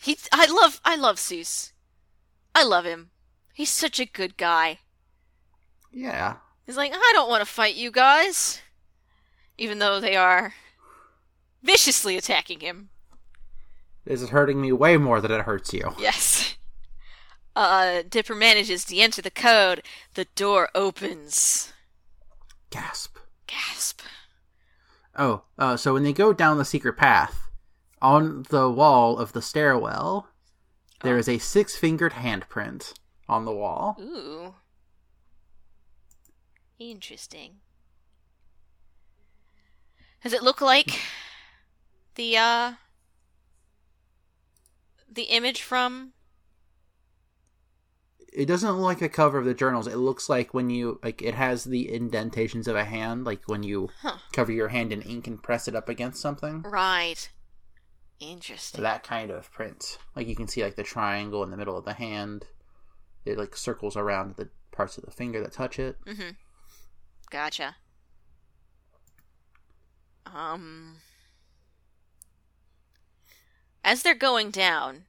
he. I love. I love Soos. I love him. He's such a good guy. Yeah. He's like, I don't want to fight you guys, even though they are viciously attacking him. This is hurting me way more than it hurts you. Yes. (laughs) Uh, Dipper manages to enter the code. The door opens. Gasp. Gasp. Oh, uh, so when they go down the secret path, on the wall of the stairwell, there is a six fingered handprint on the wall. Ooh. Interesting. Does it look like the uh the image from It doesn't look like a cover of the journals. It looks like when you like it has the indentations of a hand, like when you Huh. cover your hand in ink and press it up against something. Right. Interesting. That kind of print. Like you can see like the triangle in the middle of the hand. It like circles around the parts of the finger that touch it. Mm-hmm. Gotcha. Um As they're going down,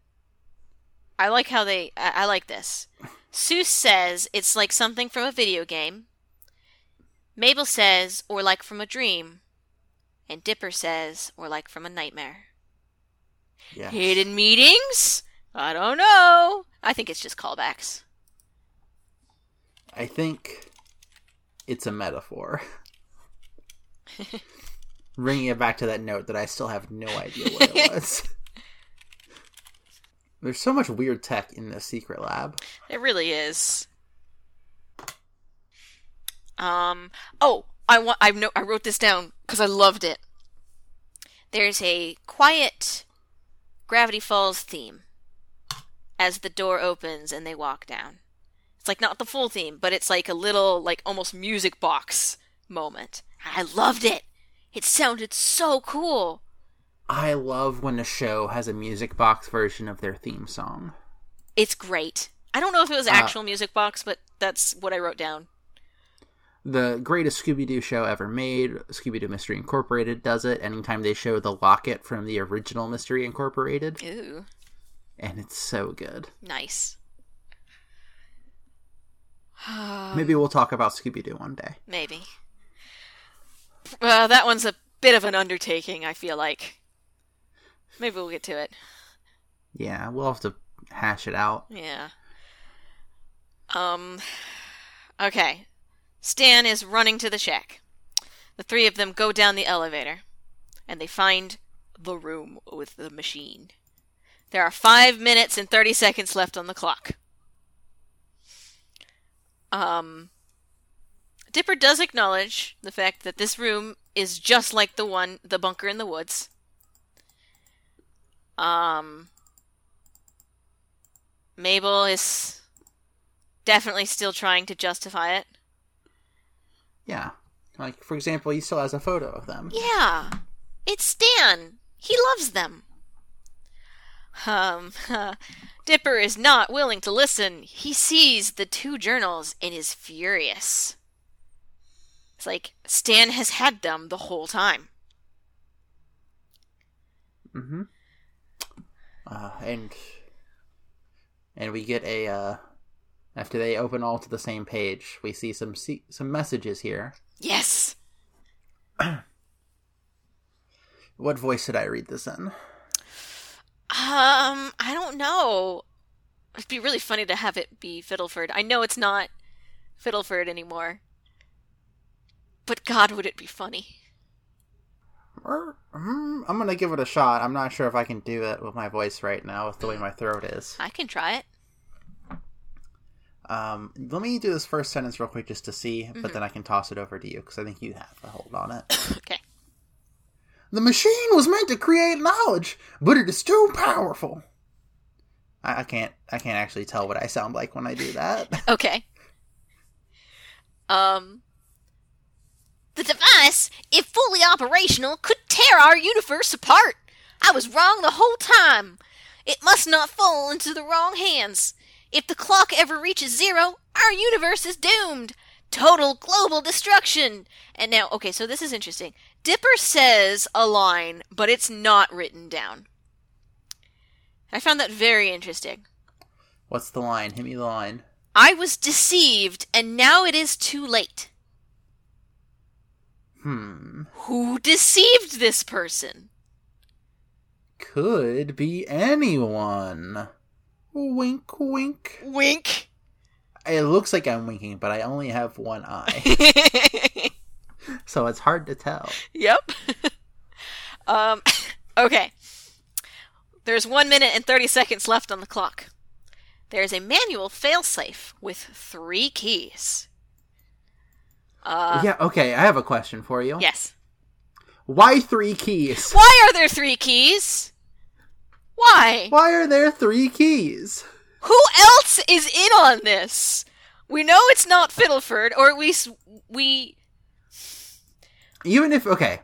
I like how they I, I like this. Soos says it's like something from a video game. Mabel says, or like from a dream. And Dipper says, or like from a nightmare. Yeah. Hidden meetings? I don't know. I think it's just callbacks. I think it's a metaphor. (laughs) Bringing it back to that note that I still have no idea what it (laughs) was. There's so much weird tech in this secret lab. It really is. Um. Oh, I want. I know. I wrote this down because I loved it. There's a quiet Gravity Falls theme as the door opens and they walk down. It's like not the full theme, but it's like a little, like almost music box moment. I loved it. It sounded so cool. I love when a show has a music box version of their theme song. It's great. I don't know if it was Uh, actual music box, but that's what I wrote down. The greatest Scooby Doo show ever made, Scooby Doo Mystery Incorporated, does it anytime they show the locket from the original Mystery Incorporated, Ooh, and it's so good. nice. (sighs) Maybe we'll talk about Scooby Doo one day. Maybe. Well, that one's a bit of an undertaking, I feel like. Maybe we'll get to it. Yeah, we'll have to hash it out. Yeah. Um. Okay. Stan is running to the shack. The three of them go down the elevator, and they find the room with the machine. There are five minutes and 30 seconds left on the clock. Um. Dipper does acknowledge the fact that this room is just like the one, the bunker in the woods. Um. Mabel is definitely still trying to justify it. Yeah. Like, for example, he still has a photo of them. Yeah, it's Stan. He loves them. Um, (laughs) Dipper is not willing to listen. He sees the two journals and is furious. It's like Stan has had them the whole time. Mm-hmm. Uh, and and we get a uh, after they open all to the same page, we see some se- some messages here. Yes. (clears throat) What voice should I read this in? Um, I don't know. It'd be really funny to have it be Fiddleford. I know it's not Fiddleford anymore. But God, would it be funny? Er, mm, I'm gonna give it a shot. I'm not sure if I can do it with my voice right now, with the way my throat is. I can try it. Um, let me do this first sentence real quick just to see, but then I can toss it over to you because I think you have a hold on it. (coughs) Okay. The machine was meant to create knowledge, but it is too powerful. I, I can't. I can't actually tell what I sound like when I do that. (laughs) Okay. (laughs) Um. The device, if fully operational, could tear our universe apart. I was wrong the whole time. It must not fall into the wrong hands. If the clock ever reaches zero, our universe is doomed. Total global destruction. And now, okay, so this is interesting. Dipper says a line, but it's not written down. I found that very interesting. What's the line? Hit me the line. I was deceived, and now it is too late. Hmm. Who deceived this person? could be anyone. Wink, wink. Wink. It looks like I'm winking, but I only have one eye, (laughs) (laughs) so it's hard to tell. yep. (laughs) um, (coughs) okay. There's one minute and 30 seconds left on the clock. There's a manual failsafe with three keys. Uh, yeah, okay, I have a question for you. yes. Why three keys? Why are there three keys? Why? Why are there three keys? Who else is in on this? We know it's not Fiddleford, or at least we Even if okay,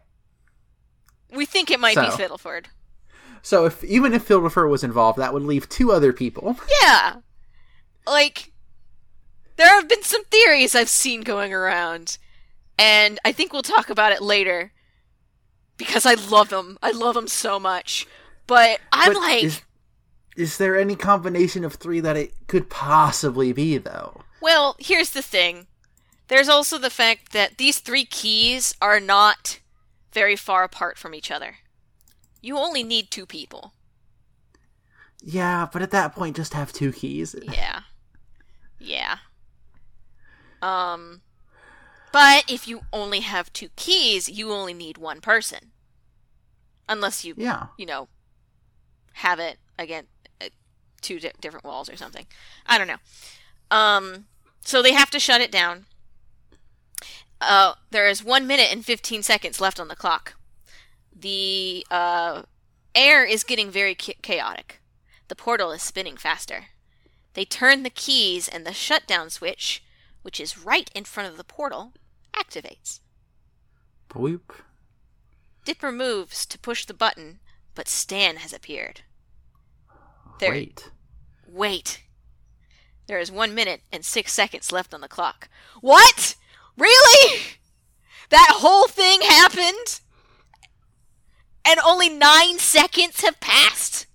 we think it might be Fiddleford. so if even if Fiddleford was involved, that would leave two other people. Yeah. Like there have been some theories I've seen going around, and I think we'll talk about it later because I love them. I love them so much. But I'm But like, is, is there any combination of three that it could possibly be though? well, here's the thing. There's also the fact that these three keys are not very far apart from each other. You only need two people. Yeah, but at that point, just have two keys. Yeah. Yeah. Um but if you only have two keys, you only need one person. Unless you, Yeah. you know, have it again uh, two di- different walls or something. I don't know. Um so they have to shut it down. Uh there is 1 minute and 15 seconds left on the clock. The uh air is getting very cha- chaotic. The portal is spinning faster. They turn the keys and the shutdown switch, which is right in front of the portal, activates. Boop. Dipper moves to push the button, but Stan has appeared. There. Wait. Wait. There is one minute and six seconds left on the clock. What? Really? That whole thing happened? And only nine seconds have passed?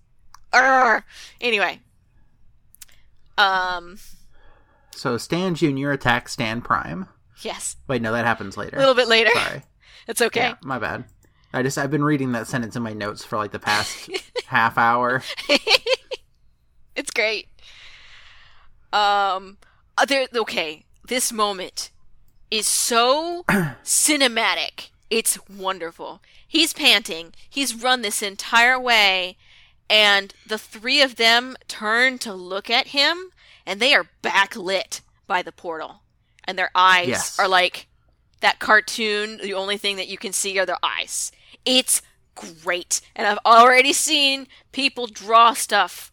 Urgh. Anyway. Um, So Stan Junior attacks Stan Prime. yes. Wait, no, that happens later. A little bit later. Sorry. (laughs) It's okay. Yeah, my bad. I just I've been reading that sentence in my notes for like the past (laughs) half hour. (laughs) It's great. Um, uh, there. Okay, this moment is so (clears throat) cinematic. It's wonderful. He's panting. He's run this entire way, and the three of them turn to look at him, and they are backlit by the portal, and their eyes Yes. are like that cartoon. The only thing that you can see are their eyes. It's great, and I've already seen people draw stuff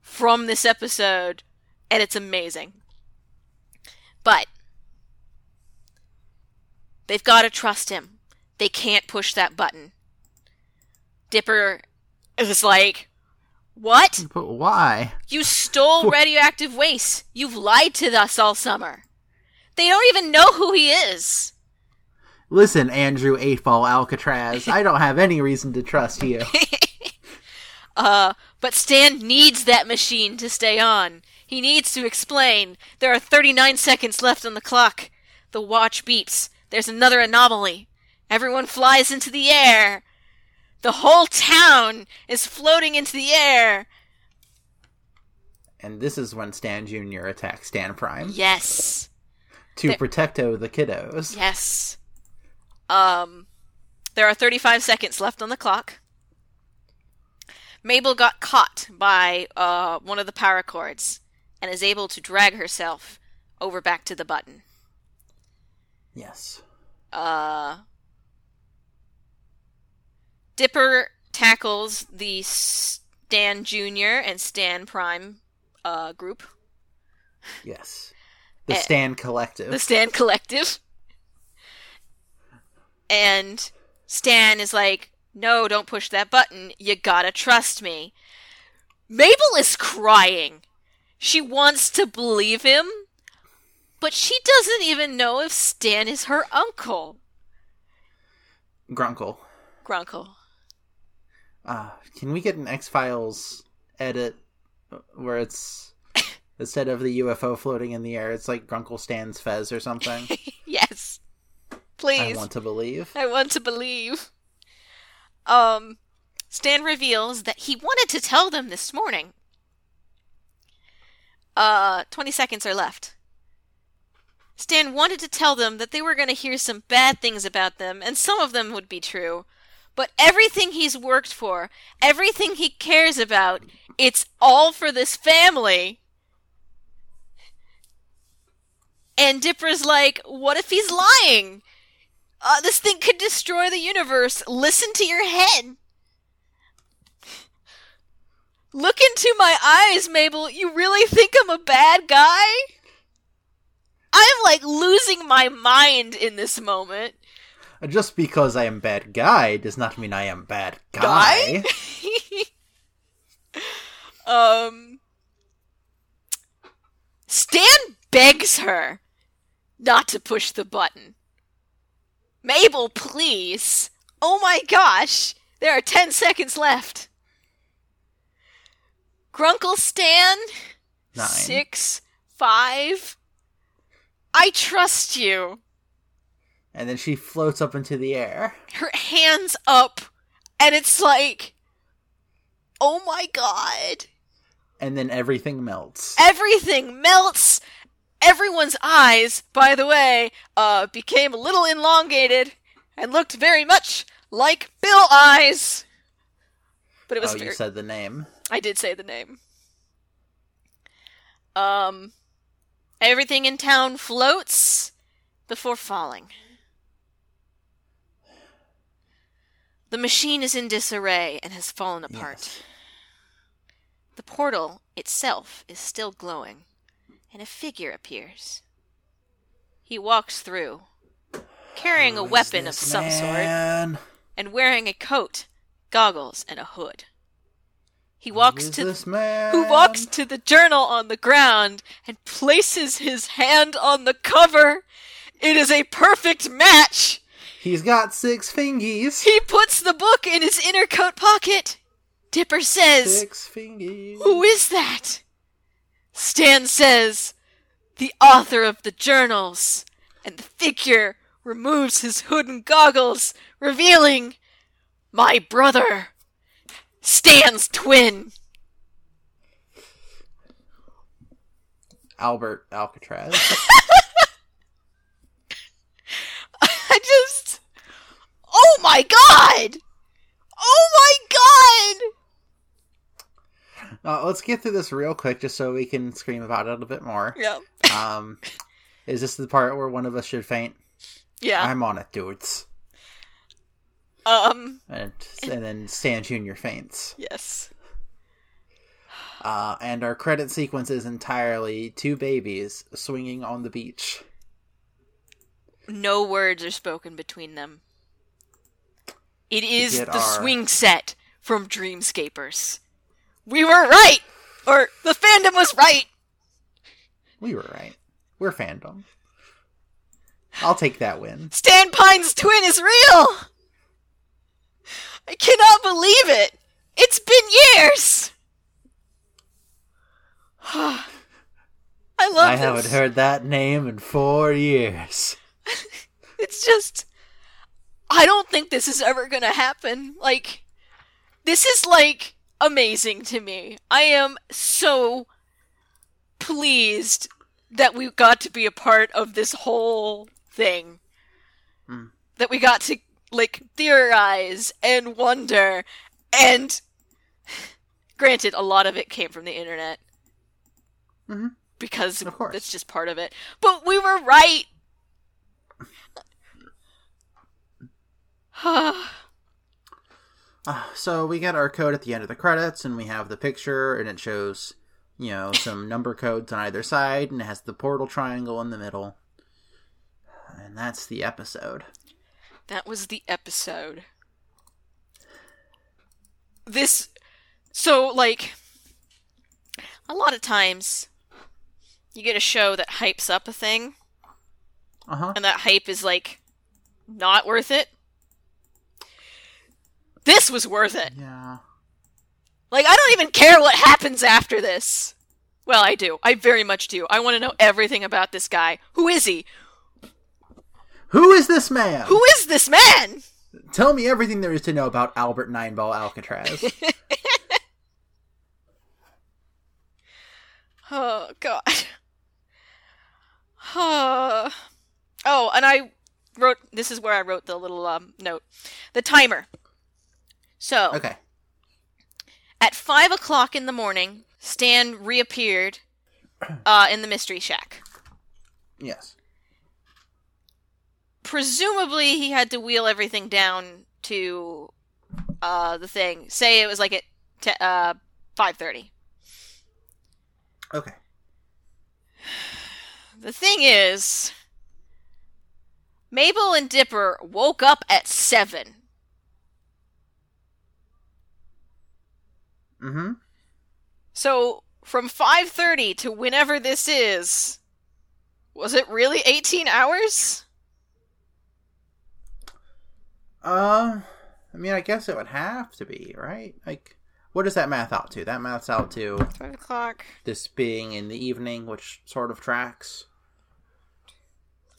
from this episode, and it's amazing. But they've got to trust him. They can't push that button. Dipper is like, What? But why? You stole radioactive waste. You've lied to us all summer. They don't even know who he is. Listen, Andrew Eight Ball Alcatraz, I don't have any reason to trust you. (laughs) Uh, but Stan needs that machine to stay on. He needs to explain. There are 39 seconds left on the clock. The watch beeps. There's another anomaly. Everyone flies into the air. The whole town is floating into the air. And this is when Stan Junior attacks Stan Prime Yes. to There- protecto the kiddos. Yes. Um, there are 35 seconds left on the clock. Mabel got caught by uh, one of the power cords and is able to drag herself over back to the button. Yes. Uh, Dipper tackles the Stan Junior and Stan Prime uh, group, Yes. The Eh, Stan Collective. the Stan Collective. And Stan is like, no, don't push that button. You gotta trust me. Mabel is crying. She wants to believe him, but she doesn't even know if Stan is her uncle. Grunkle. Grunkle. Uh, can we get an X Files edit where it's (coughs) instead of the UFO floating in the air, it's like Grunkle Stan's Fez or something? (laughs) Yes. Please. I want to believe. I want to believe. Um, Stan reveals that he wanted to tell them this morning. Uh, 20 seconds are left. Stan wanted to tell them that they were going to hear some bad things about them, and some of them would be true. But everything he's worked for, everything he cares about, it's all for this family. And Dipper's like, what if he's lying? Uh, this thing could destroy the universe. Listen to your head. Look into my eyes, Mabel. You really think I'm a bad guy? I'm like losing my mind in this moment. Just because I am bad guy does not mean I am bad guy. (laughs) um Stan begs her not to push the button. Mabel, please. Oh my gosh. There are 10 seconds left. Grunkle Stan. Nine. Six, five. I trust you. And then she floats up into the air. Her hands up, and it's like, oh my god. And then everything melts. Everything melts. Everyone's eyes, by the way, uh, became a little elongated and looked very much like Bill eyes. But it was oh, very. you said the name. I did say the name. Um, everything in town floats before falling. The machine is in disarray and has fallen apart. Yes. The portal itself is still glowing, and a figure appears. He walks through, carrying a weapon of some sort and wearing a coat, goggles, and a hood. He walks to this man? who walks to the journal on the ground and places his hand on the cover. It is a perfect match. He's got six fingies. He puts the book in his inner coat pocket. Dipper says, Six fingies. Who is that? Stan says, The author of the journals. And the figure removes his hood and goggles, revealing my brother, Stan's twin. Albert Alcatraz. (laughs) I just. Oh my god! Oh my god! uh, let's get through this real quick just so we can scream about it a little bit more. Yeah. Um, is this the part where one of us should faint? Yeah. I'm on it, dudes. Um, And, and then Stan Jr. faints. yes. Uh, and our credit sequence is entirely two babies swinging on the beach. No words are spoken between them. It is the our- swing set from Dreamscaperers. We were right! Or the fandom was right! We were right. We're fandom. I'll take that win. Stan Pines's twin is real! I cannot believe it! It's been years! (sighs) I love I this. haven't heard that name in four years. (laughs) It's just I don't think this is ever going to happen. Like this is like amazing to me. I am so pleased that we got to be a part of this whole thing. Mm. That we got to like theorize and wonder and (sighs) granted a lot of it came from the internet Mhm. because that's just part of it. But we were right. Uh, (sighs) so we get our code at the end of the credits, and we have the picture, and it shows, you know, some number codes on either side, and it has the portal triangle in the middle. And that's the episode. That was the episode. This. So, like. A lot of times, you get a show that hypes up a thing, Uh huh. and that hype is, like, not worth it. This was worth it. Yeah. Like, I don't even care what happens after this. Well, I do. I very much do. I want to know everything about this guy. Who is he? Who is this man? Who is this man? Tell me everything there is to know about Albert Nineball Alcatraz. (laughs) Oh god. oh, oh, and I wrote. This is where I wrote the little um, note. The timer. So okay. at five o'clock in the morning, Stan reappeared uh, in the mystery shack. Yes. Presumably, he had to wheel everything down to uh, the thing. Say it was like at t- uh, five thirty. Okay. (sighs) The thing is, Mabel and Dipper woke up at seven. Mm-hmm. So from five thirty to whenever this is, was it really eighteen hours? Uh, I mean, I guess it would have to be, right? Like, what does that math out to? That maths out to Five o'clock. this being in the evening, which sort of tracks.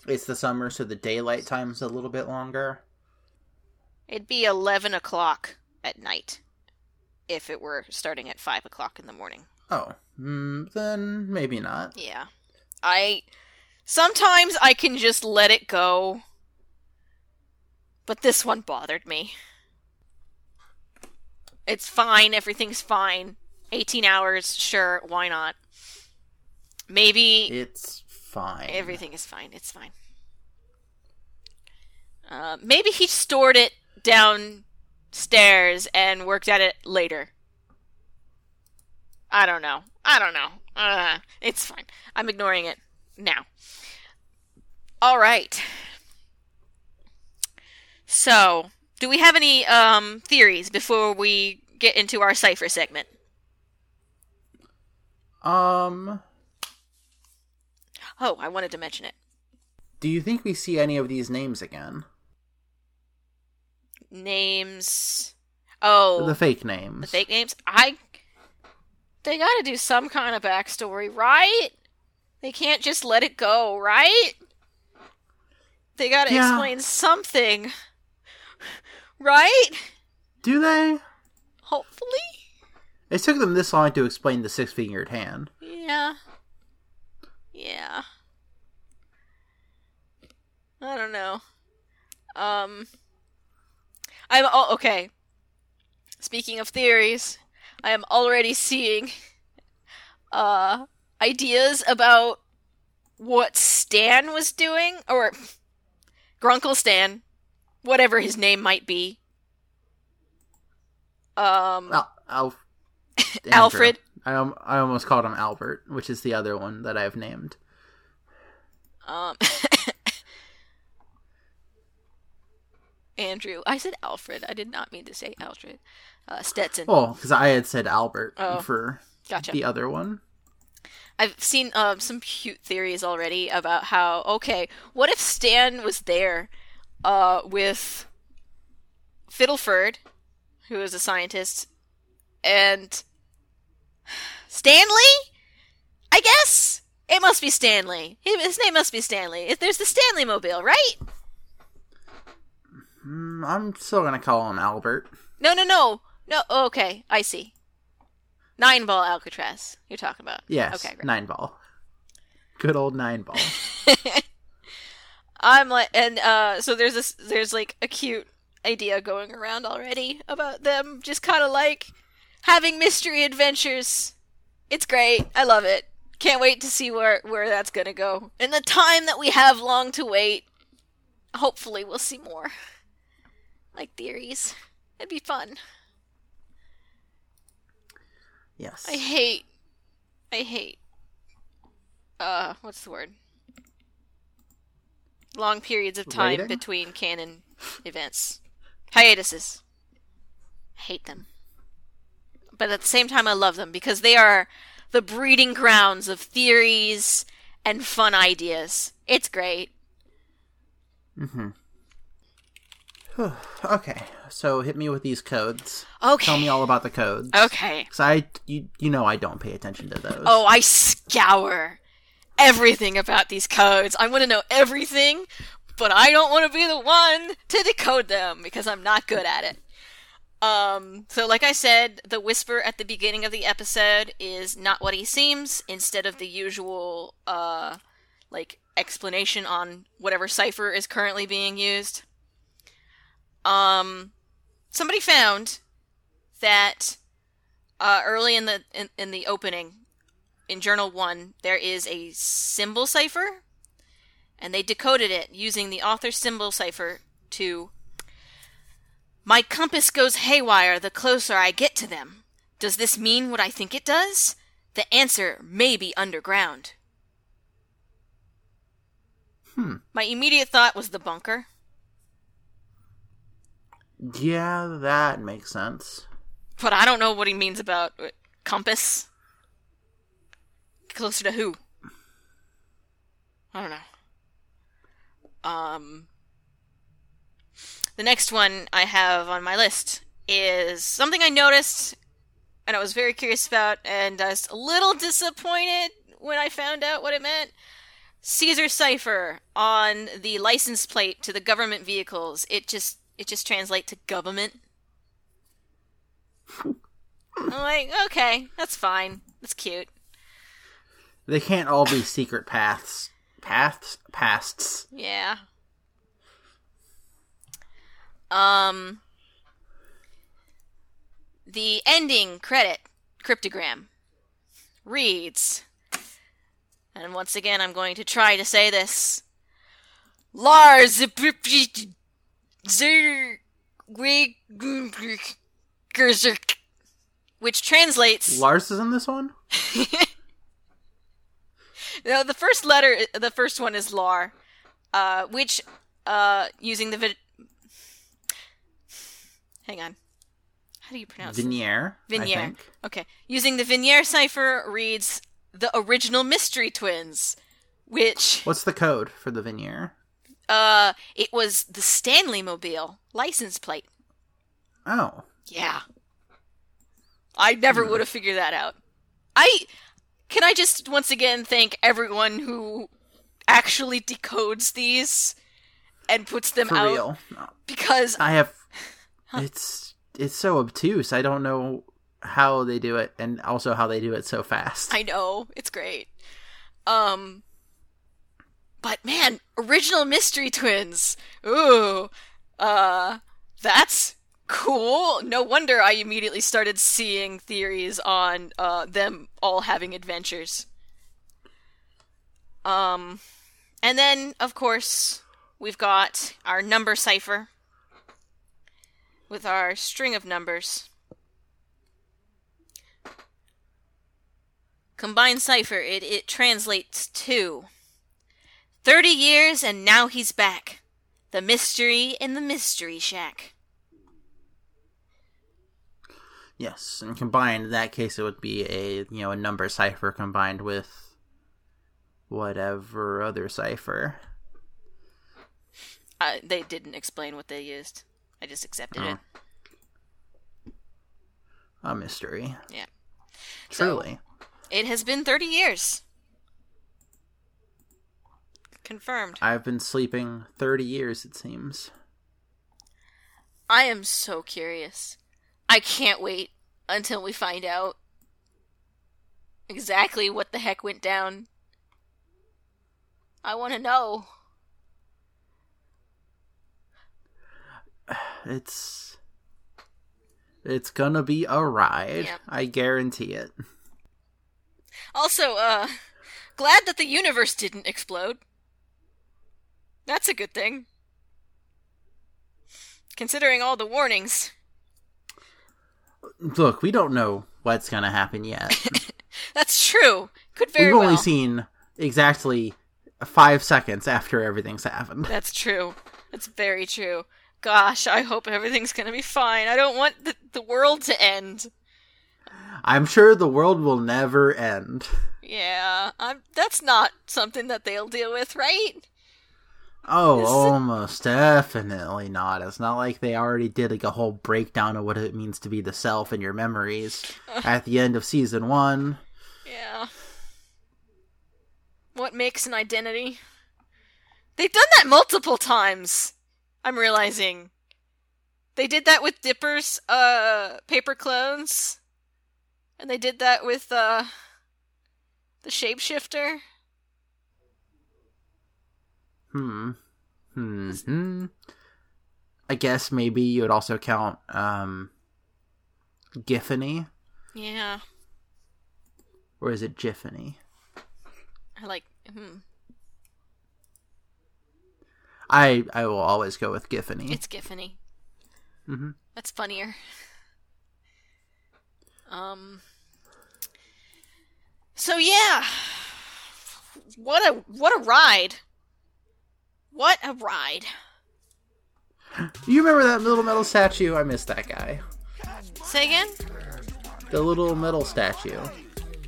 It's the summer, so the daylight time's a little bit longer. It'd be eleven o'clock at night if it were starting at five o'clock in the morning. Oh, mm, then maybe not. Yeah. I sometimes I can just let it go. But this one bothered me. It's fine, everything's fine. 18 hours, sure, why not? Maybe It's fine. everything is fine. It's fine. Uh, maybe he stored it downstairs and worked at it later. I don't know. I don't know. Uh, it's fine. I'm ignoring it now. All right. So, do we have any um, theories before we get into our cipher segment? Um, Oh, I wanted to mention it. do you think we see any of these names again? Names. Oh, The fake names. The fake names? I. They gotta do some kind of backstory, right? They can't just let it go, right? They gotta Yeah. explain something. Right? Do they? Hopefully? It took them this long to explain the six-fingered hand. Yeah. Yeah. I don't know. Um. I'm. Oh, okay. Speaking of theories, I am already seeing uh ideas about what Stan was doing or Grunkle Stan, whatever his name might be. Um Al- Al- (laughs) Alfred. I, um, I almost called him Albert, which is the other one that I've named. um (laughs) Andrew. I said Alfred. I did not mean to say Alfred. Uh, Stetson. Oh, because I had said Albert Oh. for gotcha. the other one. I've seen um, some cute theories already about how okay, what if Stan was there uh, with Fiddleford, who is a scientist, and Stanley? I guess it must be Stanley. His name must be Stanley. If There's the Stanley Mobile, right? Mm, I'm still gonna call him Albert. No, no, no, no. Okay, I see. Nine Ball Alcatraz. You're talking about? Yes, Okay, great. nine ball. Good old nine ball. (laughs) I'm like, and uh, so there's this, there's like a cute idea going around already about them just kind of like having mystery adventures. It's great. I love it. Can't wait to see where where that's gonna go. In the time that we have long to wait, hopefully we'll see more like theories. It'd be fun. Yes. I hate, I hate. Uh, what's the word? Long periods of time between canon events, hiatuses. I hate them, but at the same time, I love them because they are the breeding grounds of theories and fun ideas. It's great. Mm-hmm. (sighs) okay, so hit me with these codes. Okay. Tell me all about the codes. Okay. Because I, you, you know, I don't pay attention to those. Oh, I scour everything about these codes. I want to know everything but I don't want to be the one to decode them because I'm not good at it. Um, so like I said, the whisper at the beginning of the episode is not what he seems instead of the usual uh like explanation on whatever cipher is currently being used. Um somebody found that uh early in the in, in the opening in journal 1 there is a symbol cipher and they decoded it using the author symbol cipher to my compass goes haywire the closer I get to them. Does this mean what I think it does? The answer may be underground. Hmm. My immediate thought was the bunker. Yeah, that makes sense. But I don't know what he means about uh, compass. Closer to who? I don't know. Um, the next one I have on my list is something I noticed and I was very curious about, and I was a little disappointed when I found out what it meant. Caesar cipher on the license plate to the government vehicles. It just it just translates to government. (laughs) I'm like, okay, that's fine. That's cute. They can't all be secret paths. Paths? Pasts. Yeah. Um the ending credit cryptogram reads and once again I'm going to try to say this Lars which translates (laughs) Lars is in this one? No, the first letter, the first one is Lar, uh, which, uh, using the vid- hang on, how do you pronounce it? Vinier. I Vinier. Okay, using the Vinier cipher reads the original Mystery Twins, which, What's the code for the Vinier? Uh, it was the Stanley Mobile license plate. Oh. Yeah. I never would have figured that out. I can I just once again thank everyone who actually decodes these and puts them For out real. Because I have. It's it's so obtuse. I don't know how they do it, and also how they do it so fast. I know it's great. Um, but man, original Mystery Twins. Ooh, uh, that's cool. No wonder I immediately started seeing theories on uh them all having adventures. Um, and then of course we've got our number cipher with our string of numbers. Combined cipher, it, it translates to 30 years and now he's back. The mystery in the mystery shack. Yes, and combined in that case, it would be a you know a number cipher combined with whatever other cipher. Uh, they didn't explain what they used. I just accepted it. A mystery. Yeah. So- Truly. It has been 30 years. Confirmed. I've been sleeping thirty years. It seems. I am so curious. I can't wait until we find out exactly what the heck went down. I want to know. (sighs) It's it's gonna be a ride. Yep. I guarantee it. Also, uh, glad that the universe didn't explode. That's a good thing. Considering all the warnings. Look, we don't know what's gonna happen yet. (laughs) That's true. Could very We've only well. seen exactly five seconds after everything's happened. That's true. That's very true. Gosh, I hope everything's gonna be fine. I don't want the, the world to end. I'm sure the world will never end. Yeah, I'm, that's not something that they'll deal with, right? Oh, almost definitely not. It's not like they already did like a whole breakdown of what it means to be the self and your memories (laughs) at the end of season one. Yeah. What makes an identity? They've done that multiple times. I'm realizing. They did that with Dipper's uh paper clones. And they did that with uh the shapeshifter. Hmm. Hmm. Hmm. I guess maybe you would also count um Giffany. Yeah. Or is it Jiffany? I like hmm. I I will always go with Giffany. It's Giffany. Mhm. That's funnier. Um. So yeah, what a what a ride! What a ride! You remember that little metal statue? I miss that guy. Say again. The little metal statue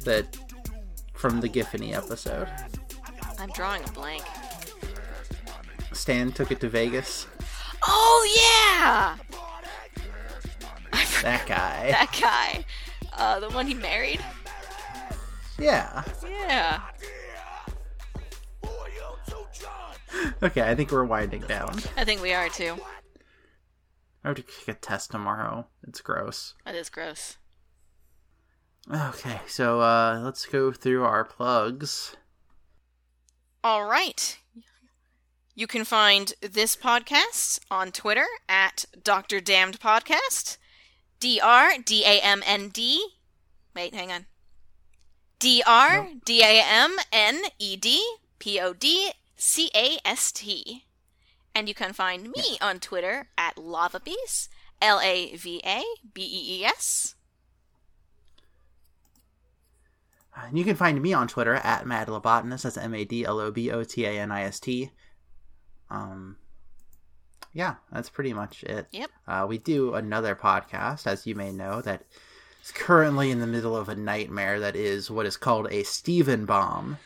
that from the Giffany episode. I'm drawing a blank. Stan took it to Vegas. Oh yeah, That guy. that guy, uh, the one he married. Yeah. Yeah. Okay, I think we're winding down. I think we are too. I have to kick a test tomorrow. It's gross. That is gross. Okay, so uh let's go through our plugs. All right. You can find this podcast on Twitter at Dr. Damned Podcast. D R D A M N D. Wait, hang on. D R D A M N E D P O D C A S T. And you can find me on Twitter at Lavabees. L A V A B E E S. And you can find me on Twitter at madlobotanist. That's M A D L O B O T A N I S T. Um, yeah, that's pretty much it. Yep. Uh, we do another podcast, as you may know, that is currently in the middle of a nightmare that is what is called a Steven bomb.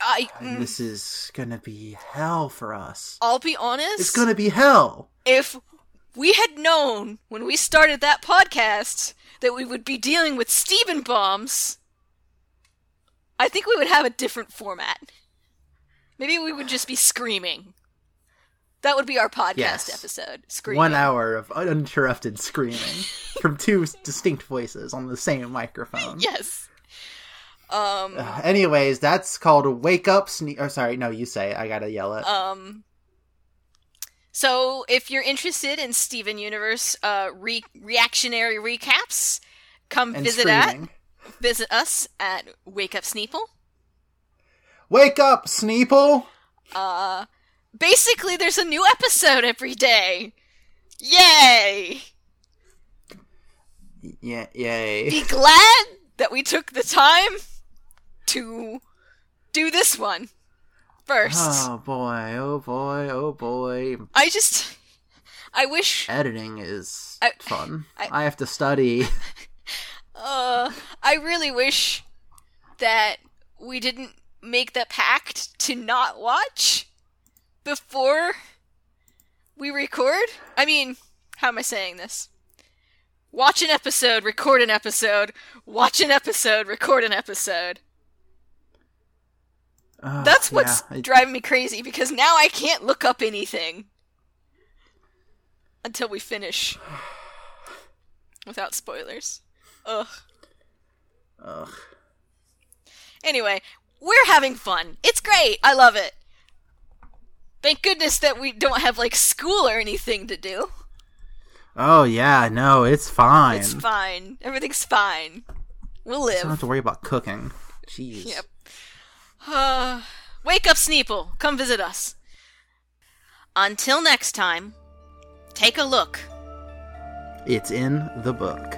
I, And mm. this is gonna be hell for us. I'll be honest. It's gonna be hell. if we had known when we started that podcast that we would be dealing with Steven bombs, I think we would have a different format. Maybe we would just be screaming. That would be our podcast Yes. episode. Screaming. One hour of uninterrupted screaming from two distinct voices on the same microphone. (laughs) Yes. Um. Uh, anyways, that's called Wake Up Sne- Or sorry, no, you say it. I gotta yell it. Um. So, if you're interested in Steven Universe uh, re- reactionary recaps, come and visit screaming. at visit us at Wake Up Sneeple. Wake up, Sneeple! Uh, basically, there's a new episode every day. Yay! Yeah, yay. Be glad that we took the time (laughs) to do this one first. Oh boy, oh boy, oh boy. I just, I wish, Editing is I- fun. I- I have to study. (laughs) uh, I really wish that we didn't make the pact to not watch before we record. I mean, how am I saying this? Watch an episode, record an episode, watch an episode, record an episode. Oh, That's what's yeah, I- driving me crazy because now I can't look up anything until we finish (sighs) without spoilers. Ugh. ugh. Anyway, we're having fun. It's great. I love it. Thank goodness that we don't have like school or anything to do. Oh yeah, no, it's fine. It's fine. Everything's fine. We'll I don't have to worry about cooking. Jeez. Yep. Uh, wake up, Sneeple. Come visit us. Until next time, take a look. It's in the book.